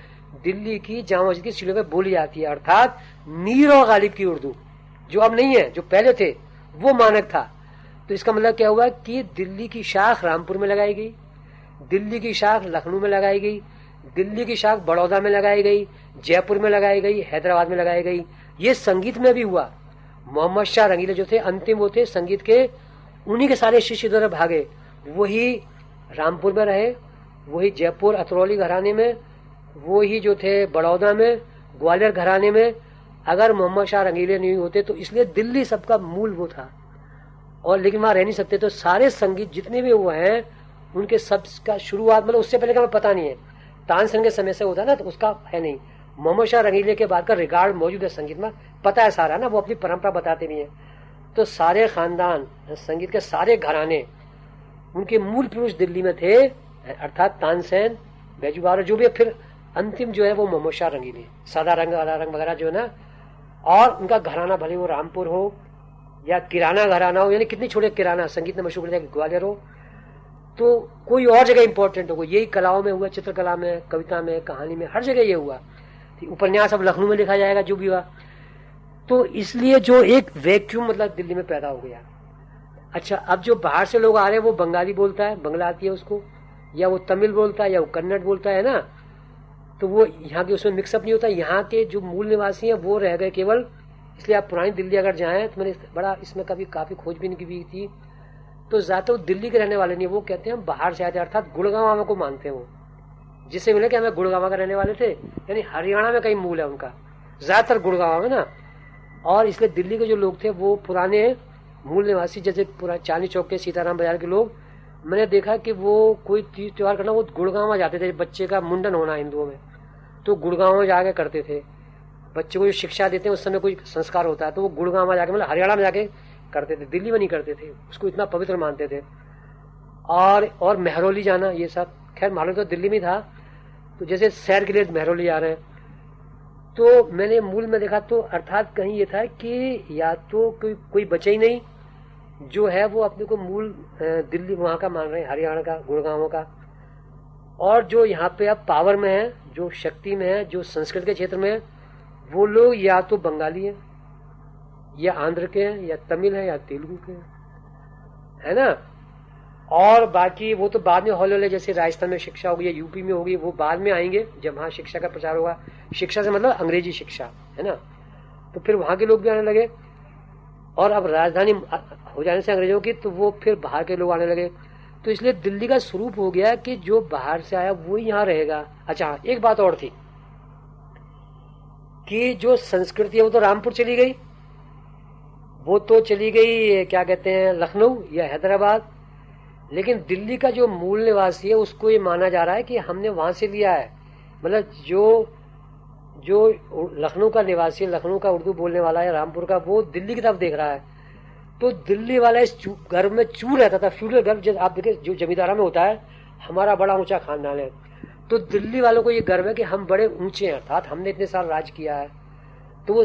दिल्ली की जामा मस्जिद की सीढ़ियों में बोली जाती है, अर्थात मीर और गालिब की उर्दू। जो अब नहीं है, जो पहले थे, वो मानक था। तो इसका मतलब क्या हुआ कि दिल्ली की शाख रामपुर में लगाई गई। दिल्ली की शाख लखनऊ में लगाई गई, दिल्ली की शाख बड़ौदा में लगाई गई, जयपुर में लगाई गई, हैदराबाद में लगाई गई। ये संगीत में भी हुआ। मोहम्मद शाह रंगीले जो थे, अंतिम वो थे संगीत के। उन्हीं के सारे शिष्य इधर भागे। वही रामपुर में रहे, वही जयपुर अतरौली घराने में वो ही जो थे बड़ौदा में, ग्वालियर घराने में। अगर मोहम्मद शाह रंगीले नहीं होते तो इसलिए दिल्ली सबका मूल वो था। और लेकिन वहाँ रह नहीं सकते तो सारे संगीत जितने भी हुए हैं उनके सब का शुरुआत मतलब उससे पहले का हमें पता नहीं है। तानसेन के समय से होता ना तो उसका है नहीं। मोहम्मद शाह रंगीले के बाद का रिगार्ड मौजूद है संगीत में। पता है सारा ना, वो अपनी परंपरा बताते भी है। तो सारे खानदान, संगीत के सारे घराने, उनके मूल पुरुष दिल्ली में थे, अर्थात तानसेन बैजूबार जो भी फिर अंतिम जो है वो मोहम्मद शाह रंगीले। सादा रंग, आला रंग वगैरह जो है ना, और उनका घराना, भले वो रामपुर हो, या किराना घराना हो, यानी कितनी छोटे किराना, संगीत में मशहूर ग्वालियर हो तो कोई और जगह इंपॉर्टेंट हो, यही कलाओं में हुआ, चित्रकला में, कविता में, कहानी में, हर जगह ये हुआ। उपन्यास अब लखनऊ में लिखा जाएगा, जो भी हुआ। तो इसलिए जो एक वैक्यूम मतलब दिल्ली में पैदा हो गया। अच्छा अब जो बाहर से लोग आ रहे हैं, वो बंगाली बोलता है, बंगला आती है उसको। या वो तमिल बोलता है, या वो कन्नड़ बोलता है ना तो वो यहाँ के उसमें मिक्सअप नहीं होता। यहाँ के जो मूल निवासी हैं, वो रह गए केवल। इसलिए आप पुरानी दिल्ली अगर जाए तो मैंने बड़ा इसमें कभी काफ़ी खोजबीन की भी थी। तो ज़्यादा दिल्ली के रहने वाले नहीं, वो कहते हैं बाहर से आते अर्थात गुड़गांव को मानते हैं वो। जिससे मिले कि हमें गुड़गावा का रहने वाले थे, यानी हरियाणा में कहीं मूल है उनका। ज़्यादातर गुड़गावा में ना। और इसलिए दिल्ली के जो लोग थे, वो पुराने मूल निवासी, जैसे चांदी चौक के सीताराम बाज़ार के लोग, मैंने देखा कि वो कोई तीज त्योहार करना, वो गुड़गांव जाते थे, बच्चे का मुंडन होना हिंदुओं में। तो गुड़गांव में जाके करते थे। बच्चे को जो शिक्षा देते हैं, उस समय कोई संस्कार होता है तो वो गुड़गांव में जाके मतलब हरियाणा में जाके करते थे, दिल्ली में नहीं करते थे, उसको इतना पवित्र मानते थे। और और मेहरौली जाना, ये सब। खैर, मालूम तो दिल्ली में था। तो जैसे सैर के लिए महरौली आ रहे हैं। तो मैंने मूल में देखा तो अर्थात कहीं ये था कि या तो कोई कोई बचे ही नहीं, जो है वो अपने को मूल दिल्ली वहाँ का मान रहे हैं, हरियाणा का, गुड़गांव का। और जो यहाँ पे अब पावर में है, जो शक्ति में है, जो संस्कृत के क्षेत्र में है, वो लोग या तो बंगाली है या आंध्र के हैं, या तमिल है, या तेलुगु के हैं। है ना? और बाकी वो तो बाद में हौले जैसे राजस्थान में शिक्षा होगी या यूपी में होगी, वो बाद में आएँगे जब वहाँ शिक्षा का प्रचार होगा। शिक्षा से मतलब अंग्रेज़ी शिक्षा, है ना? तो फिर वहाँ के लोग भी आने लगे। और अब राजधानी हो जाने से अंग्रेज़ों की तो वो फिर बाहर के लोग आने लगे। तो इसलिए दिल्ली का स्वरूप हो गया कि जो बाहर से आया, वो यहाँ रहेगा। अच्छा एक बात और थी कि जो संस्कृति है, वो तो रामपुर चली गई। वो तो चली गई क्या कहते हैं, लखनऊ या हैदराबाद। लेकिन दिल्ली का जो मूल निवासी है, उसको ये माना जा रहा है कि हमने वहाँ से लिया है। मतलब जो जो लखनऊ का निवासी, लखनऊ का उर्दू बोलने वाला है, रामपुर का, वो दिल्ली की तरफ़ देख रहा है। तो दिल्ली वाला इस घर में चू रहता था फ्यूडल घर जब आप देखे, जो जमींदारा में होता है, हमारा बड़ा ऊँचा खानदान है। तो दिल्ली वालों को ये गर्व है कि हम बड़े ऊँचे हैं, अर्थात हमने इतने साल राज किया है। तो वो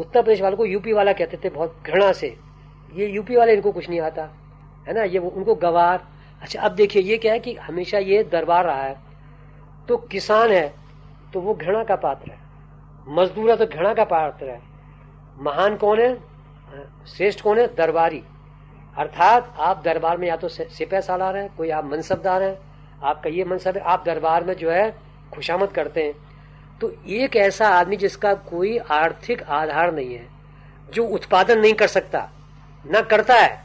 उत्तर प्रदेश वालों को यूपी वाला कहते थे बहुत घृणा से। ये यूपी वाले इनको कुछ नहीं आता, है ना? ये वो, उनको गवार। अच्छा अब देखिए, ये क्या है कि हमेशा ये दरबार रहा है तो किसान है तो वो घृणा का पात्र है। मजदूर है तो घृणा का पात्र है। महान कौन है? श्रेष्ठ कौन है? दरबारी। अर्थात आप दरबार में या तो सिपह सालार है, कोई आप मनसबदार है, आपका ये मनसब है, आप दरबार में जो है खुशामद करते हैं। तो एक ऐसा आदमी जिसका कोई आर्थिक आधार नहीं है, जो उत्पादन नहीं कर सकता, न करता है,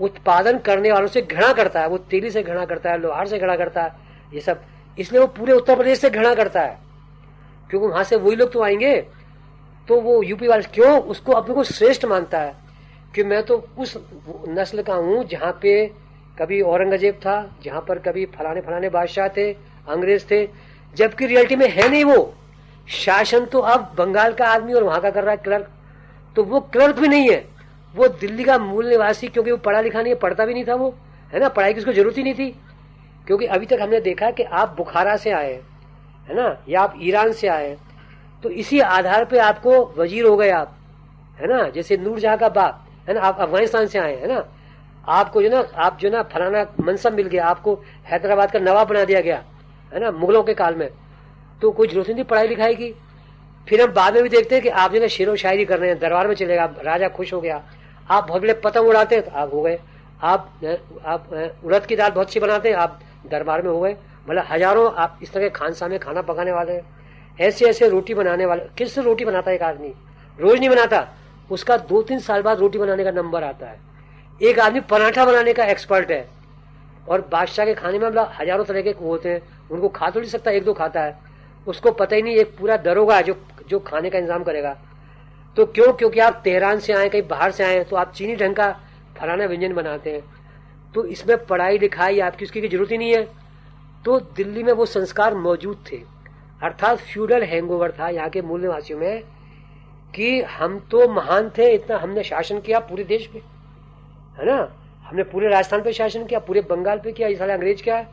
उत्पादन करने वालों से घृणा करता है, वो तेली से घृणा करता है, लोहार से घृणा करता है, ये सब, इसलिए वो पूरे उत्तर प्रदेश से घृणा करता है। क्योंकि वहाँ से वही लोग तो आएँगे तो वो यूपी वाले क्यों उसको अपने को श्रेष्ठ मानता है? कि मैं तो उस नस्ल का हूँ जहाँ पे कभी औरंगज़ेब था, जहाँ पर कभी फलाने फलाने बादशाह थे, अंग्रेज़ थे जबकि रियलिटी में है नहीं वो। शासन तो अब बंगाल का आदमी और वहाँ का कर रहा है क्लर्क। तो वो क्लर्क भी नहीं है। वो दिल्ली का मूल निवासी, क्योंकि वो पढ़ा लिखा नहीं है, पढ़ता भी नहीं था वो, है ना? पढ़ाई की उसको ज़रूरत ही नहीं थी। क्योंकि अभी तक हमने देखा कि आप बुखारा से आए, है ना? या आप ईरान से आए तो इसी आधार पे आपको वज़ीर हो गए आप, है ना? जैसे नूरजहां का बाप, है ना? आप अफ़गानिस्तान से आए, है ना? आपको जो ना, आप जो ना फलाना मनसब मिल गया, आपको हैदराबाद का नवाब बना दिया गया। है ना, मुगलों के काल में। तो कोई ज़रूरत नहीं थी पढ़ाई लिखाई की। फिर हम बाद में भी देखते हैं कि आप जो ना शेरो शायरी कर रहे हैं, दरबार में चलेगा राजा खुश हो गया। आप बहुत बड़े पतंग उड़ाते हैं तो आप हो गए। आप आप, उड़द की दाल बहुत अच्छी बनाते हैं, आप दरबार में हो गए। मतलब हज़ारों आप इस तरह के खानसा में खाना पकाने वाले ऐसे ऐसे रोटी बनाने वाले, किस रोटी बनाता है एक आदमी? रोज नहीं बनाता। उसका दो तीन साल बाद रोटी बनाने का नंबर आता है। एक आदमी पराठा बनाने का एक्सपर्ट है। और बादशाह के खाने में हज़ारों तरह के होते हैं। उनको खा तो नहीं सकता, एक दो खाता है। उसको पता ही नहीं, एक पूरा दरोगा जो जो खाने का इंतज़ाम करेगा। तो क्यों? क्योंकि आप तेहरान से आए, कहीं बाहर से आए तो आप चीनी ढंग का फलाना व्यंजन बनाते हैं। तो इसमें पढ़ाई लिखाई, आपकी उसकी की ज़रूरत ही नहीं है। तो दिल्ली में वो संस्कार मौजूद थे। अर्थात फ्यूडल हैंगओवर था यहाँ के मूल निवासियों में, कि हम तो महान थे, इतना हमने शासन किया पूरे देश में। है ना? हमने पूरे राजस्थान पे शासन किया, पूरे बंगाल पे किया ये साले अंग्रेज़ क्या है?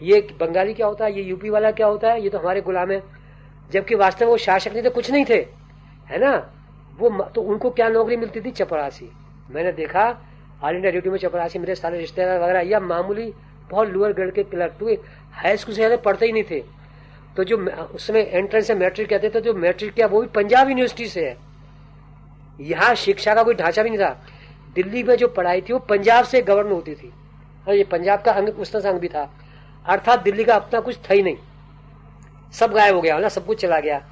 ये बंगाली क्या होता है? ये यूपी वाला क्या होता है? ये तो हमारे गुलाम है। जबकि वास्तव में वो शासक नहीं थे, कुछ नहीं थे। है ना? वो तो उनको क्या नौकरी मिलती थी? चपरासी। मैंने देखा ऑल इंडिया रेडियो में चपरासी मेरे सारे रिश्तेदार वगैरह, या मामूली बहुत लोअर ग्रेड के क्लर्क तो हाई स्कूल से ज़्यादा पढ़ते ही नहीं थे। तो जो उसमें एंट्रेंस से मैट्रिक कहते थे जो मैट्रिक किया, वो भी पंजाब यूनिवर्सिटी से है। यहाँ शिक्षा का कोई ढांचा भी नहीं था। दिल्ली में जो पढ़ाई थी, वो पंजाब से गवर्न होती थी। और ये पंजाब का अंग, उस अंग भी था। अर्थात दिल्ली का अपना कुछ था ही नहीं। सब गायब हो गया ना? सब कुछ चला गया।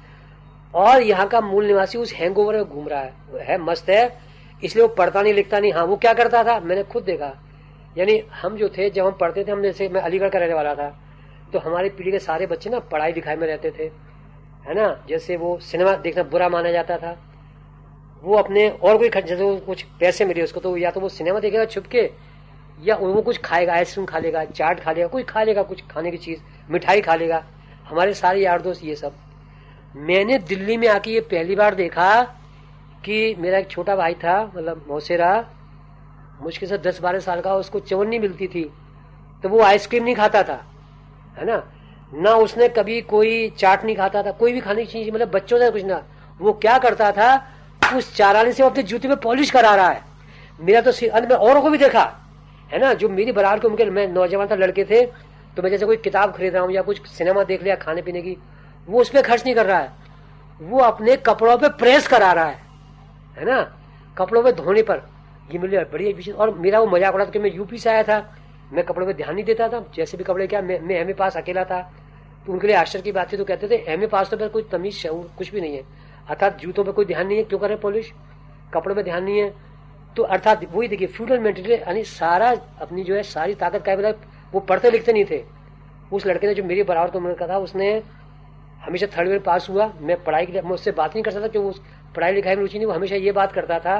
और यहाँ का मूल निवासी उस हैंगओवर में घूम रहा है। है, मस्त है। इसलिए वो पढ़ता नहीं, लिखता नहीं। हाँ वो क्या करता था? मैंने खुद देखा। यानी हम जो थे, जब हम पढ़ते थे हम जैसे, मैं अलीगढ़ का रहने वाला था। तो हमारी पीढ़ी के सारे बच्चे ना पढ़ाई लिखाई में रहते थे। है ना? जैसे वो सिनेमा देखना बुरा माना जाता था। वो अपने और कोई जैसे कुछ पैसे मिले उसको तो या तो वो सिनेमा देखेगा छुप के या वो कुछ खाएगा, आइसक्रीम खा लेगा, चाट खा लेगा कुछ खा लेगा कुछ खाने की चीज़, मिठाई खा लेगा। हमारे सारे यार दोस्त ये सब। मैंने दिल्ली में आके ये पहली बार देखा कि मेरा एक छोटा भाई था मतलब मौसेरा, मुश्किल से दस बारह साल का, उसको चवन नहीं मिलती थी तो वो आइसक्रीम नहीं खाता था, है ना? ना उसने कभी कोई चाट नहीं खाता था, कोई भी खाने की चीज़ मतलब बच्चों से कुछ ना। वो क्या करता था उस चाराने से अपने जूते में पॉलिश करा रहा है। मेरा तो मैं औरों को भी देखा। है ना? जो मेरी बराबर के उनके मैं नौजवान था लड़के थे तो मैं जैसे कोई किताब खरीद रहा हूँ या कुछ सिनेमा देख लिया खाने पीने की वो उस पर खर्च नहीं कर रहा है। वो अपने कपड़ों पे प्रेस करा रहा है। है ना? कपड़ों पे धोने पर। ये मिले बड़ी और मेरा वो मज़ाक उड़ा था मैं यूपी से आया था। मैं कपड़ों पे ध्यान नहीं देता था। जैसे भी कपड़े क्या मैं, एमए पास अकेला था। तो उनके लिए आश्चर्य की बात थी तो कहते थे एमए पास तो कोई तमीज कुछ भी नहीं है। अर्थात जूतों पे कोई ध्यान नहीं है, क्यों करे पॉलिश कपड़ों पे ध्यान नहीं है। तो अर्थात वही देखिए फ्यूडल मेंटेलिटी यानी सारा अपनी जो है, सारी ताकत का मतलब वो पढ़ते लिखते नहीं थे। उस लड़के ने जो मेरी बराबर तो मैंने कहा उसने हमेशा थर्ड ईयर पास हुआ। मैं पढ़ाई के लिए, मैं उससे बात नहीं कर सकता क्योंकि उस पढ़ाई लिखाई में रुचि नहीं, वो हमेशा ये बात करता था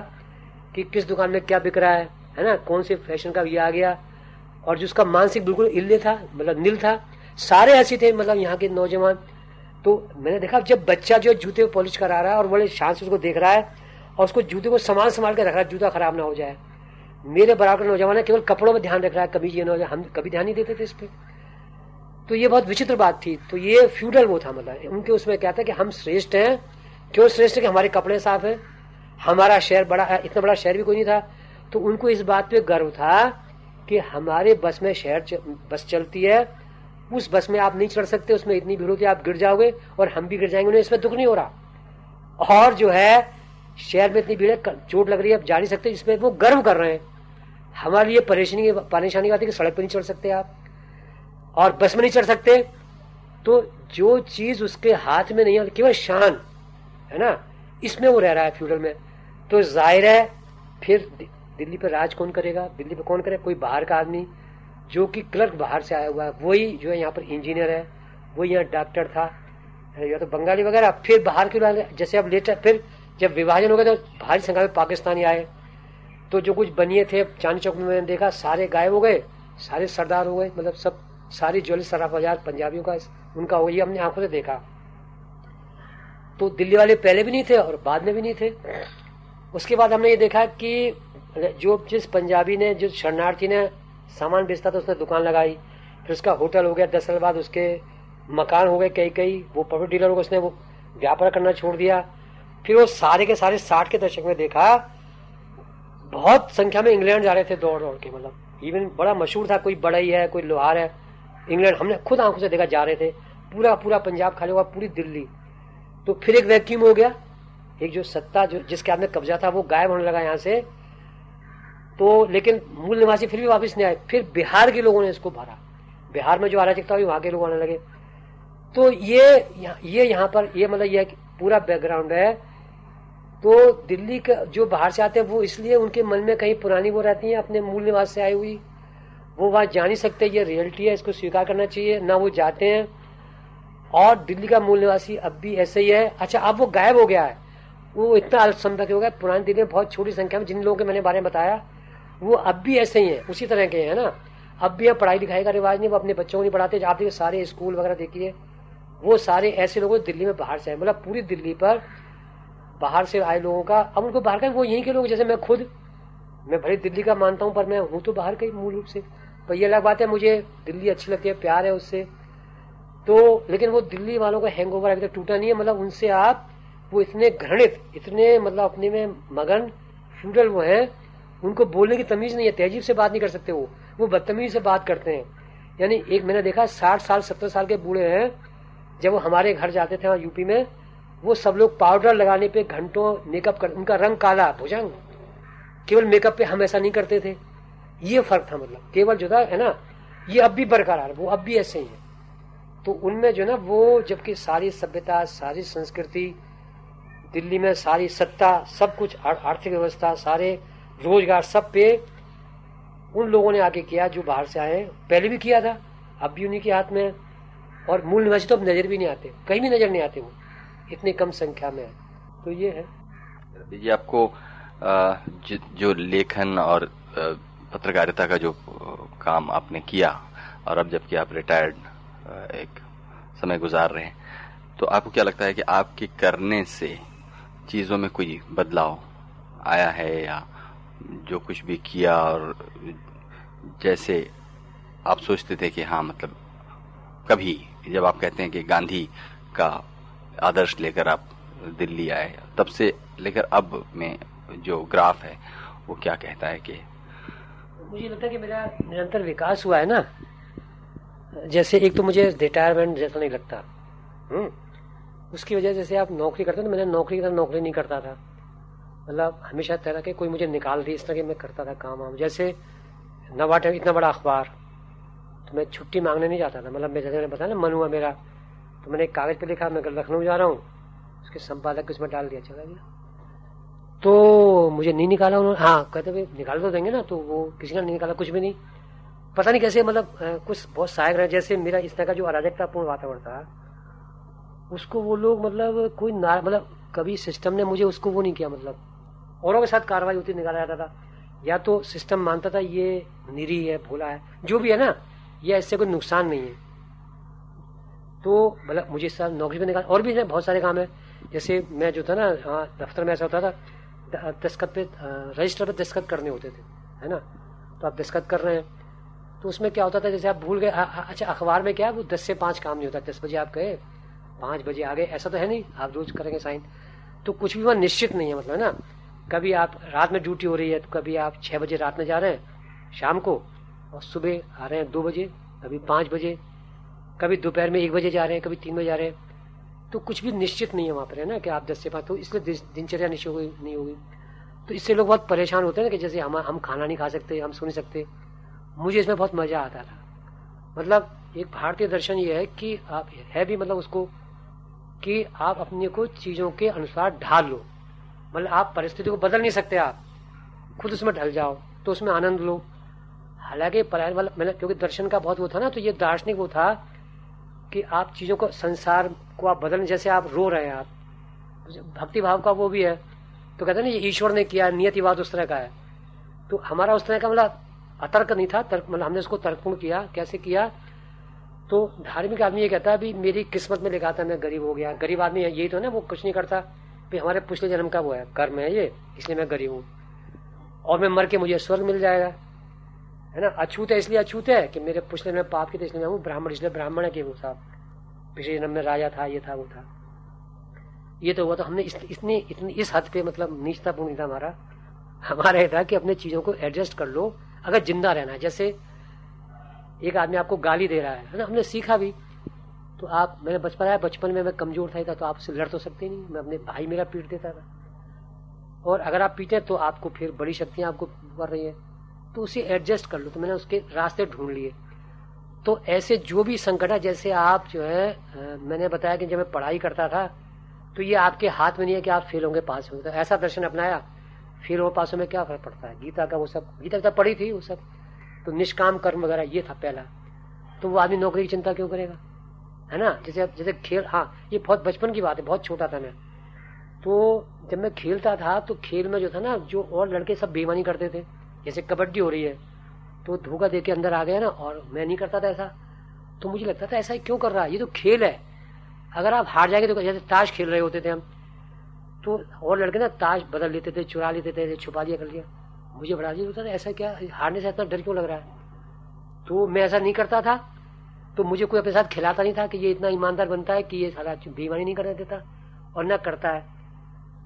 कि किस दुकान में क्या बिक रहा है है ना? कौन से फ़ैशन का ये आ गया। और जिसका मानसिक बिल्कुल इल्ले था मतलब नील था, सारे ऐसे थे मतलब यहाँ के नौजवान। तो मैंने देखा, जब बच्चा जो जूते पॉलिश करा रहा है और बड़े शांत से उसको देख रहा है और उसको जूते को संभाल संभाल के रख रहा है, जूता खराब ना हो जाए। मेरे बराबर नौजवान है, केवल कपड़ों में ध्यान रख रहा है, कभी ये नौजवान, हम कभी ध्यान नहीं देते थे इस पर तो ये बहुत विचित्र बात थी। तो ये फ्यूडल वो था मतलब उनके उसमें क्या था कि हम श्रेष्ठ हैं क्यों श्रेष्ठ है कि हमारे कपड़े साफ़ है। हमारा शहर बड़ा है इतना बड़ा शहर भी कोई नहीं था। तो उनको इस बात पे गर्व था कि हमारे बस में शहर बस चलती है उस बस में आप नहीं चढ़ सकते, उसमें इतनी भीड़ होती आप गिर जाओगे और हम भी गिर जाएँगे, उन्हें इसमें दुख नहीं हो रहा। और जो है, शहर में इतनी भीड़ है चोट लग रही है, आप जा नहीं सकते, इसमें वो गर्व कर रहे हैं। हमारे लिए परेशानी परेशानी आती है कि सड़क पर नहीं चढ़ सकते आप, और बस में नहीं चढ़ सकते। तो जो चीज़ उसके हाथ में नहीं केवल शान, है ना? इसमें वो रह रहा है फ्यूडल में। तो ज़ाहिर है, फिर दिल्ली पे राज कौन करेगा? दिल्ली पे कौन करेगा? कोई बाहर का आदमी जो कि क्लर्क बाहर से आया हुआ है, वही जो है यहाँ पर इंजीनियर है, वही यहाँ डॉक्टर था या तो बंगाली वगैरह, फिर बाहर के लोग जैसे अब लेटर, फिर जब विभाजन हो गया तो भारी संख्या में पाकिस्तानी आए तो जो कुछ बनिए थे चांदी चौक में मैंने देखा, सारे गायब हो गए, सारे सरदार हो गए मतलब सब सारी ज्वेलरी सराफ बाज़ार पंजाबियों का, उनका वही हमने आँखों से देखा। तो दिल्ली वाले पहले भी नहीं थे और बाद में भी नहीं थे। उसके बाद हमने ये देखा कि, जो जिस पंजाबी ने, जिस शरणार्थी ने सामान बेचता था उसने दुकान लगाई, फिर उसका होटल हो गया, दस साल बाद उसके मकान हो गए कई कई, वो प्रॉपर्टी डीलर हो उसने वो व्यापार करना छोड़ दिया। फिर वो सारे के सारे साठ के दशक में देखा, बहुत संख्या में इंग्लैंड जा रहे थे दौड़ दौड़ के मतलब इवन बड़ा मशहूर था, कोई बड़ा ही है कोई लोहार है, इंग्लैंड हमने खुद आँखों से देखा जा रहे थे, पूरा पूरा पंजाब खाली हुआ, पूरी दिल्ली। तो फिर एक वैक्यूम हो गया, एक जो सत्ता जो जिसके हाथ में कब्जा था, वो गायब होने लगा यहाँ से। तो लेकिन मूल निवासी फिर भी वापस नहीं आए। फिर बिहार के लोगों ने इसको भरा। बिहार में जो अराजकता हुई, वहाँ के लोग आने लगे। तो ये ये यहाँ पर ये मतलब ये पूरा बैकग्राउंड है। तो दिल्ली का जो बाहर से आते हैं, वो इसलिए उनके मन में कहीं पुरानी वो रहती है, अपने मूल निवास से आई हुई। वो वहाँ जा नहीं सकते। ये रियलिटी है, इसको स्वीकार करना चाहिए। ना वो जाते हैं। और दिल्ली का मूल निवासी अब भी ऐसे ही है। अच्छा अब वो गायब हो गया है। वो इतना अल्पसंख्यक हो गया पुरानी दिल्ली में बहुत छोटी संख्या में, जिन लोगों के मैंने बारे में बताया वो अब भी ऐसे ही है, उसी तरह के हैं ना? अब भी पढ़ाई लिखाई का रिवाज नहीं, वो अपने बच्चों को नहीं पढ़ाते आप देखिए सारे स्कूल वगैरह देखिए, वो सारे ऐसे लोग दिल्ली में बाहर से आए मतलब पूरी दिल्ली पर बाहर से आए लोगों का, अब उनको बाहर का, वो यहीं के लोग, जैसे मैं खुद, मैं भले दिल्ली का मानता हूँ, पर मैं हूँ तो बाहर का ही मूल रूप से। पर ये अलग बात है, मुझे दिल्ली अच्छी लगती है, प्यार है उससे। तो लेकिन वो दिल्ली वालों का हैंग ओवर अभी तक टूटा नहीं है मतलब उनसे आप वो इतने घृणित, इतने मतलब अपने में मगन फ्यूडल वो हैं उनको बोलने की तमीज नहीं है, तहजीब से बात नहीं कर सकते वो। वो बदतमीज से बात करते हैं। यानी एक मैंने देखा, साठ साल, सत्तर साल के बूढ़े हैं, जब वो हमारे घर जाते थे वहाँ यूपी में, वो सब लोग पाउडर लगाने पे घंटों मेकअप कर, उनका रंग काला, भुजंग। केवल मेकअप पे हम ऐसा नहीं करते थे। ये फ़र्क था मतलब। केवल जो था, है ना, ये अब भी बरकरार, वो अब भी ऐसे ही है। तो उनमें जो ना, वो जबकि सारी सभ्यता, सारी संस्कृति, दिल्ली में सारी सत्ता, सब कुछ आर्थिक व्यवस्था, सारे रोज़गार सब पे उन लोगों ने आगे किया जो बाहर से आए पहले भी किया था, अब भी उन्हीं के हाथ में और मूल निवासी तो अब नज़र भी नहीं आते, कहीं भी नज़र नहीं आते वो, इतनी कम संख्या में तो ये है। ये आपको जो लेखन और पत्रकारिता का जो काम आपने किया, और अब जबकि आप रिटायर्ड एक समय गुजार रहे हैं तो आपको क्या लगता है कि आपके करने से चीज़ों में कोई बदलाव आया है या जो कुछ भी किया और जैसे आप सोचते थे कि हाँ मतलब कभी जब आप कहते हैं कि गांधी का आदर्श लेकर आप दिल्ली आए, तब से लेकर अब में जो ग्राफ है, वो क्या कहता है कि मुझे लगता है कि मेरा निरंतर विकास हुआ है ना। जैसे एक तो मुझे रिटायरमेंट जैसा नहीं लगता। हम्म। उसकी वजह जैसे आप नौकरी करते तो मैंने नौकरी की तरह नौकरी नहीं करता था। मतलब हमेशा तरह के कोई मुझे निकाल दी, इस तरह के मैं करता था काम वाम। जैसे नवाटे इतना बड़ा अखबार तो मैं छुट्टी मांगने नहीं जाता था। मतलब मैं जैसे मैंने बताया ना, मन हुआ मेरा तो मैंने एक कागज़ पे लिखा, मैं लखनऊ जा रहा हूँ, उसके संपादक उसमें डाल दिया, चला गया। तो मुझे नहीं निकाला उन्होंने हाँ कहते भाई, निकाल तो देंगे ना तो वो किसी ने नहीं निकाला, कुछ भी नहीं। पता नहीं कैसे मतलब कुछ बहुत सहायक रहे, जैसे मेरा इस तरह का जो अराजकतापूर्ण वातावरण था, उसको वो लोग मतलब कोई मतलब कभी सिस्टम ने मुझे उसको वो नहीं किया मतलब। औरों के साथ कार्रवाई होती, निकाला जाता था। या तो सिस्टम मानता था, ये निरी है, भोला है, जो भी है ना, ये इससे कोई नुकसान नहीं है। तो मतलब मुझे इस नौकरी पे निकाल, और भी बहुत सारे काम है। जैसे मैं जो था ना हाँ दफ्तर में ऐसा होता था दस्खत पे रजिस्टर पे दस्खत करने होते थे, है ना? तो आप दस्खत कर रहे हैं। तो उसमें क्या होता था, जैसे आप भूल गए अच्छा अखबार में क्या, वो दस से पाँच काम नहीं होता, दस बजे आप गए, पाँच बजे आ गए, ऐसा तो है नहीं, आप रोज करेंगे साइन। तो कुछ भी वहाँ निश्चित नहीं है मतलब है ना? कभी आप रात में ड्यूटी हो रही है तो कभी आप छह बजे रात में जा रहे हैं शाम को, और सुबह आ रहे हैं दो बजे, कभी पाँच बजे, कभी दोपहर में एक बजे जा रहे हैं, कभी तीन बजे जा रहे हैं। तो कुछ भी निश्चित नहीं है वहाँ पर, है ना, कि आप दस से पाँच तो इसलिए दिनचर्या निश्चित नहीं होगी। तो इससे लोग बहुत परेशान होते हैं ना कि जैसे हम हम खाना नहीं खा सकते, हम सो नहीं सकते। मुझे इसमें बहुत मज़ा आता था। मतलब एक भारतीय दर्शन ये है कि आप, है भी मतलब उसको कि आप अपने को चीज़ों के अनुसार ढाल लो। मतलब आप परिस्थिति को बदल नहीं सकते आप। खुद उसमें ढल जाओ तो उसमें आनंद लो। हालाँकि पलायन वाला, मैंने, क्योंकि दर्शन का बहुत वो था ना तो ये दार्शनिक वो था कि आप चीज़ों को, संसार को आप बदलने जैसे आप रो रहे हैं आप। भक्ति भाव का वो भी है। तो कहते हैं ना, ये ईश्वर ने किया नियतिवाद उस तरह का है। तो हमारा उस तरह का मतलब अतर्क नहीं था, तर्क मतलब हमने उसको तर्कपूर्ण किया। कैसे किया? तो धार्मिक आदमी ये कहता है भी मेरी किस्मत में लिखा था, मैं गरीब हो गया। गरीब आदमी यही तो ना, वो कुछ नहीं करता। भी हमारे पिछले जन्म का वो है, कर्म है ये, इसलिए मैं गरीब हूँ। और मैं मर के मुझे स्वर्ग मिल जाएगा। है ना? अछूत है, इसलिए अछूत है कि मेरे पिछले में पाप की इसलिए मैं हूँ, ब्राह्मण, इसलिए ब्राह्मण है कि वो साहब। पिछले जन्म में राजा था, ये था, वो था। ये तो हुआ तो हमने इतनी इतनी, इस हद पे मतलब नीचता पूर्ण था हमारा। हमारा ये था कि अपने चीज़ों को एडजस्ट कर लो, अगर ज़िंदा रहना है। जैसे एक आदमी आपको गाली दे रहा है ना? हमने सीखा भी। तो आप मैंने बचपन आया बचपन में मैं कमज़ोर था, था तो आपसे लड़ तो सकते नहीं। मैं अपने भाई मेरा पीट देता था। और अगर आप पीटे तो आपको फिर बड़ी शक्तियाँ आपको कर रही है। तो उसे एडजस्ट कर लो। तो मैंने उसके रास्ते ढूंढ लिए। तो ऐसे जो भी संकट है जैसे आप जो है मैंने बताया कि जब मैं पढ़ाई करता था तो ये आपके हाथ में नहीं है कि आप फेल होंगे पास होंगे। तो ऐसा दर्शन अपनाया। फेल हो पास में क्या फ़र्क पड़ता है? गीता का वो सब गीता तो पढ़ी थी वो सब। तो निष्काम कर्म वगैरह ये था पहला। तो वो आदमी नौकरी की चिंता क्यों करेगा? है ना? जैसे जैसे खेल हाँ ये बहुत बचपन की बात है, बहुत छोटा था मैं। तो जब मैं खेलता था तो खेल में जो था ना, जो और लड़के सब बेमानी करते थे, जैसे कबड्डी हो रही है तो धोखा दे के अंदर आ गया ना, और मैं नहीं करता था ऐसा। तो मुझे लगता था ऐसा क्यों कर रहा है? ये तो खेल है। अगर आप हार जाएँगे तो जैसे ताश खेल रहे होते थे हम तो और लड़के ना ताश बदल लेते थे, चुरा लेते थे छुपा लिया कर लिया। मुझे बड़ा अजीब होता था, ऐसा क्या, हारने से इतना डर क्यों लग रहा है? तो मैं ऐसा नहीं करता था। तो मुझे कोई अपने साथ खिलाता नहीं था कि ये इतना ईमानदार बनता है कि ये सारा बेईमानी नहीं करने देता और ना करता है।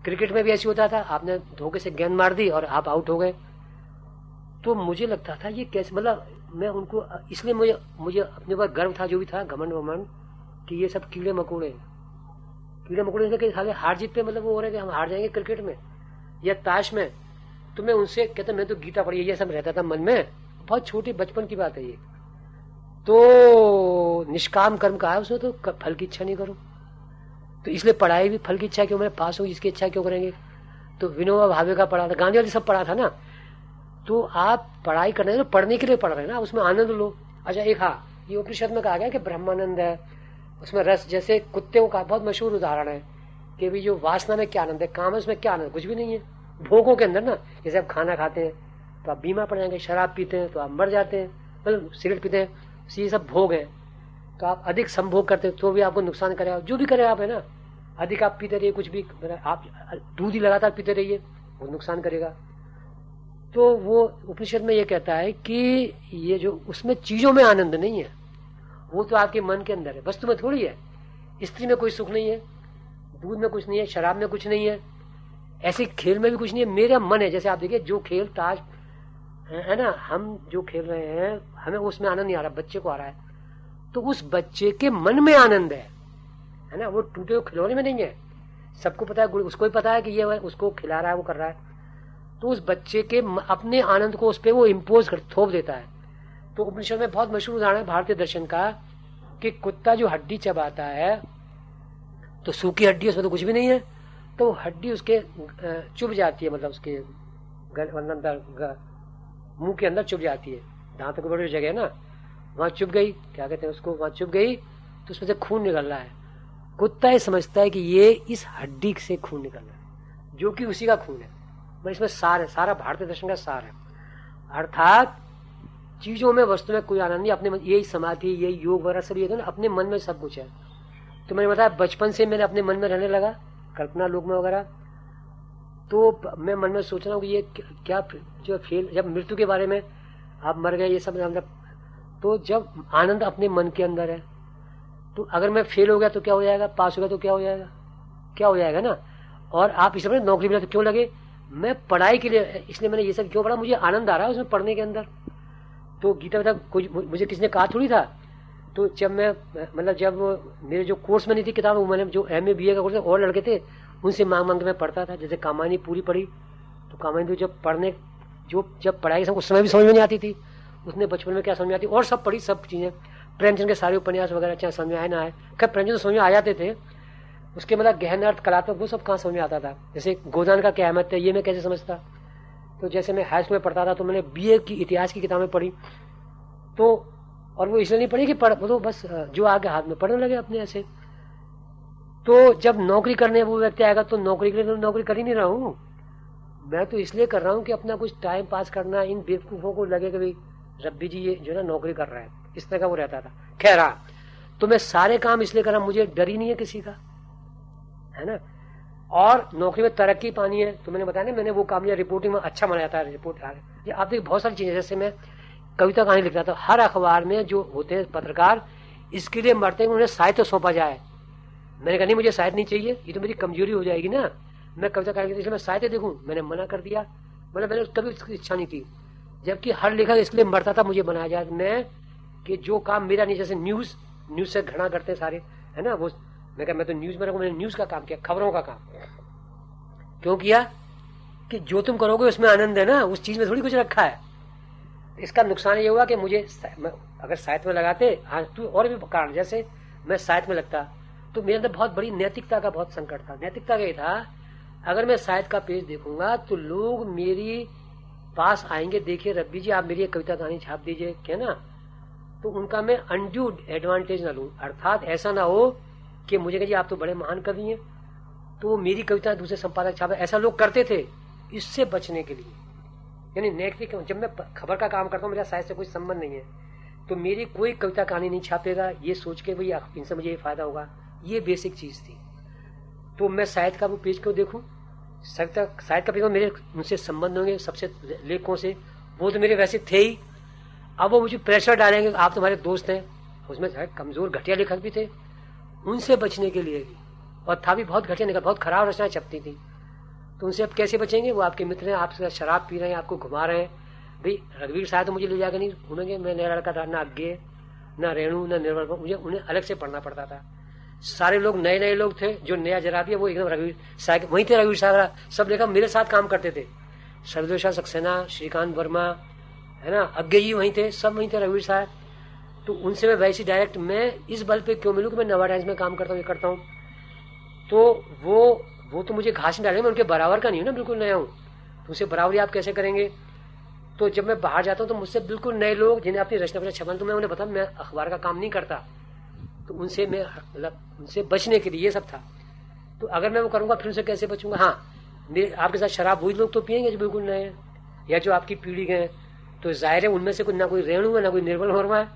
क्रिकेट में भी ऐसी होता था, आपने धोखे से गेंद मार दी और आप आउट हो गए। तो मुझे लगता था ये कैसे मतलब मैं उनको, इसलिए मुझे मुझे अपने ऊपर गर्व था, जो भी था, घमंड वमंड, कि ये सब कीड़े मकोड़े। कीड़े मकोड़े के साले हार जीत पे मतलब वो हो रहे कि हम हार जाएँगे क्रिकेट में या ताश में। तो मैं उनसे कहता, मैं तो गीता पढ़ी ये सब रहता था मन में। बहुत छोटी बचपन की बात है ये। तो निष्काम कर्म का है उसमें तो फल की इच्छा नहीं करो। तो इसलिए पढ़ाई भी फल की इच्छा क्यों, मैं पास हूँ इसकी इच्छा क्यों करेंगे? तो विनोबा भावे का पढ़ा था, गांधी वाली सब पढ़ा था ना? तो आप पढ़ाई करने तो पढ़ने के लिए पढ़ रहे हैं ना, उसमें आनंद लो। अच्छा एक हाँ ये उपनिषद में कहा गया कि ब्रह्मानंद है, उसमें रस, जैसे कुत्ते का बहुत मशहूर उदाहरण है, कि भी जो वासना में क्या आनंद है, काम है, उसमें क्या आनंद कुछ भी नहीं है। भोगों के अंदर ना, जैसे आप खाना खाते हैं तो आप बीमार पड़ जाएँगे, शराब पीते हैं तो आप मर जाते हैं मतलब सिगरेट पीते हैं ये सब भोग है। तो आप अधिक संभोग करते हैं तो भी आपको नुकसान करेगा जो भी करे आप, है ना? अधिक आप पीते रहिए, कुछ भी आप दूध ही लगातार पीते रहिए, वो नुकसान करेगा। तो वो उपनिषद में ये कहता है कि ये जो उसमें चीज़ों में आनंद नहीं है, वो तो आपके मन के अंदर है। वस्तु में थोड़ी है। स्त्री में कोई सुख नहीं है, दूध में कुछ नहीं है, शराब में कुछ नहीं है, ऐसे खेल में भी कुछ नहीं है। मेरा मन है, जैसे आप देखिए, जो खेल ताज, है ना? हम जो खेल रहे हैं हमें उसमें आनंद नहीं आ रहा, बच्चे को आ रहा है। तो उस बच्चे के मन में आनंद है है ना? वो टूटे हुए खिलौने में नहीं है। सबको पता है उसको भी पता है कि ये उसको खिला रहा है, वो कर रहा है। तो उस बच्चे के अपने आनंद को उस पर वो इम्पोज कर, थोप देता है। तो उपनिषद में बहुत मशहूर उदाहरण है भारतीय दर्शन का, कि कुत्ता जो हड्डी चबाता है तो सूखी हड्डी, उसमें तो कुछ भी नहीं है। तो हड्डी उसके चुभ जाती है मतलब उसके अंदर मुँह के अंदर चुभ जाती है। दांतों की बड़ी जगह है ना, वहाँ चुभ गई। क्या कहते हैं उसको? वहाँ चुभ गई तो उसमें से खून निकल रहा है। कुत्ता ये समझता है कि ये इस हड्डी से खून निकल रहा है, जो कि उसी का खून है। पर इसमें सार है, सारा भारतीय दर्शन का सार है। अर्थात चीज़ों में वस्तु में कोई आनंद नहीं, अपने यही समाधि, यही योग वगैरह सब, ये तो ना अपने मन में सब कुछ है। तो मैंने बताया, बचपन से मैंने अपने मन में रहने लगा, कल्पना लोक में वगैरह। तो मैं मन में सोच रहा हूँ कि ये क्या जो फेल जब मृत्यु के बारे में आप मर गए, ये सब मतलब तो जब आनंद अपने मन के अंदर है तो अगर मैं फेल हो गया तो क्या हो जाएगा? पास हो गया तो क्या हो जाएगा? क्या हो जाएगा ना? और आप इस समय नौकरी मिला तो क्यों लगे? मैं पढ़ाई के लिए, इसलिए मैंने ये सब क्यों पढ़ा? मुझे आनंद आ रहा है उसमें पढ़ने के अंदर। तो गीता बता कुछ मुझे किसने कहा थोड़ी था तो जब मैं मतलब जब मेरे जो कोर्स में नहीं थी किताब, मैंने जो एम ए बी ए का कोर्स और लड़के थे, उनसे मांग मांग के मैं पढ़ता था। जैसे कामानी पूरी पढ़ी तो कामानी तो जब पढ़ने जो जब पढ़ाई उस समय भी समझ में नहीं आती थी। उसने बचपन में क्या समझ में आती? और सब पढ़ी सब चीज़ें। प्रेमचंद के सारे उपन्यास वगैरह चाहे समझ में आए ना आए। खैर, प्रेमचंद तो समझ में आ जाते थे। उसके मतलब गहन अर्थ, कलात्मक, वो सब कहाँ समझ में आता था? जैसे गोदान का क्या अहमद है ये मैं कैसे समझता? तो जैसे मैं हाई स्कूल में पढ़ता था तो मैंने बीए की इतिहास की किताबें पढ़ी। तो और वो इसलिए नहीं पढ़ी कि पढ़ तो बस जो आगे हाथ में पढ़ने लगे अपने ऐसे। तो जब नौकरी करने वो व्यक्ति आएगा तो नौकरी के लिए तो नौकरी कर ही नहीं रहा हूँ। मैं तो इसलिए कर रहा हूँ कि अपना कुछ टाइम पास करना, इन बेवकूफों को लगे कि भाई, रब्बी जी ये जो ना, नौकरी कर रहा है। इस तरह का वो रहता था। खैर हाँ तो मैं सारे काम इसलिए कर रहा मुझे डर ही नहीं है किसी का। है ना? और नौकरी में तरक्की पानी है। तो मैंने बताया ना, मैंने वो काम लिया रिपोर्टिंग में अच्छा माना जाता है रिपोर्ट ये आप देखिए, बहुत सारी चीज़ें, जैसे मैं कविता कहानी लिखता था। हर अखबार में जो होते हैं पत्रकार, इसके लिए मरते हैं उन्हें साहित्य सौंपा जाए। मैंने कहा, नहीं, मुझे साहित्य नहीं चाहिए, ये तो मेरी कमज़ोरी हो जाएगी ना। मैं कविता कहानी मैं साहित्य देखूँ, मैंने मना कर दिया। मतलब मैंने कभी उसकी इच्छा नहीं की जबकि हर लेखक इसलिए मरता था, मुझे बनाया जाए मैं कि जो काम मेरा नहीं, जैसे न्यूज़ न्यूज़ से घृणा करते हैं सारे, है ना, वो मैं कहा, मैं तो न्यूज़ में मैंने न्यूज़ का काम किया, खबरों का काम। क्यों किया? कि जो तुम करोगे उसमें आनंद है ना, उस चीज़ में थोड़ी कुछ रखा है। इसका नुकसान ये हुआ कि मुझे अगर साहित्य में लगाते हाँ तू और भी कारण, जैसे मैं साहित्य में लगता तो मेरे अंदर बहुत बड़ी नैतिकता का बहुत संकट था। नैतिकता का ये था अगर मैं शायद का पेज देखूँगा तो लोग मेरी पास आएँगे, देखिए रब्बी जी, आप मेरी कविता कहानी छाप दीजिए, क्या ना? तो उनका मैं अनड्यू एडवांटेज ना लू। अर्थात ऐसा ना हो कि मुझे कहिए आप तो बड़े महान कवि हैं। तो मेरी कविता दूसरे संपादक छापे। ऐसा लोग करते थे इससे बचने के लिए। यानी नेगेटिव जब मैं खबर का काम करता हूँ, मेरा शायद से कोई संबंध नहीं है तो मेरी कोई कविता कहानी नहीं छापेगा। ये सोच के भाई इनसे मुझे ये फ़ायदा होगा। ये बेसिक चीज़ थी। तो मैं साहित्य का वो पेज क्यों देखूँ? साहित्य साहित्य का पेज मेरे उनसे संबंध होंगे, सबसे लेखकों से। वो तो मेरे वैसे थे ही। अब वो मुझे प्रेशर डालेंगे आप तुम्हारे दोस्त हैं। उसमें कमज़ोर घटिया लेखक भी थे। उनसे बचने के लिए भी। और था भी बहुत घटिया निकल बहुत खराब रचनाएँ छपती थी। तो उनसे अब कैसे बचेंगे? वो आपके मित्र हैं आपसे शराब पी रहे हैं, आपको घुमा रहे हैं। भाई रघुवीर साहब तो मुझे ले जाकर नहीं घूमेंगे। मैं नया लड़का था, ना अज्ञे ना रेणु, ना निर्मल, मुझे उन्हें अलग से पढ़ना पड़ता था। सारे लोग नए नए लोग थे, जो नया जरा दिया वो एकदम रघुवीर साहब वहीं थे रघुवीर साहब सब लेखक मेरे साथ काम करते थे। सर्वेशा सक्सेना, श्रीकांत वर्मा, है ना? अज्ञे जी वहीं थे, सब वहीं थे रघुवीर साहब तो उनसे मैं वैसे डायरेक्ट मैं इस बल पे क्यों मिलूँ कि मैं नवा टाइम्स में काम करता हूँ, ये करता हूँ? तो वो वो तो मुझे घास डाले मैं उनके बराबर का नहीं हूँ ना, बिल्कुल नया हूँ। तो उसे बराबरी आप कैसे करेंगे? तो जब मैं बाहर जाता हूँ तो मुझसे बिल्कुल नए लोग, जिन्हें अपनी रचना छपन तो मैं उन्हें बता मैं अखबार का काम नहीं करता। तो उनसे मैं मतलब उनसे बचने के लिए ये सब था। तो अगर मैं वो करूँगा, फिर उनसे कैसे बचूँगा? हाँ आपके साथ शराब वही लोग तो पियेंगे जो बिल्कुल नए या जो आपकी पीढ़ी गए हैं। तो ज़ाहिर है उनमें से कोई ना कोई रेणु है, ना कोई निर्बल वर्मा है।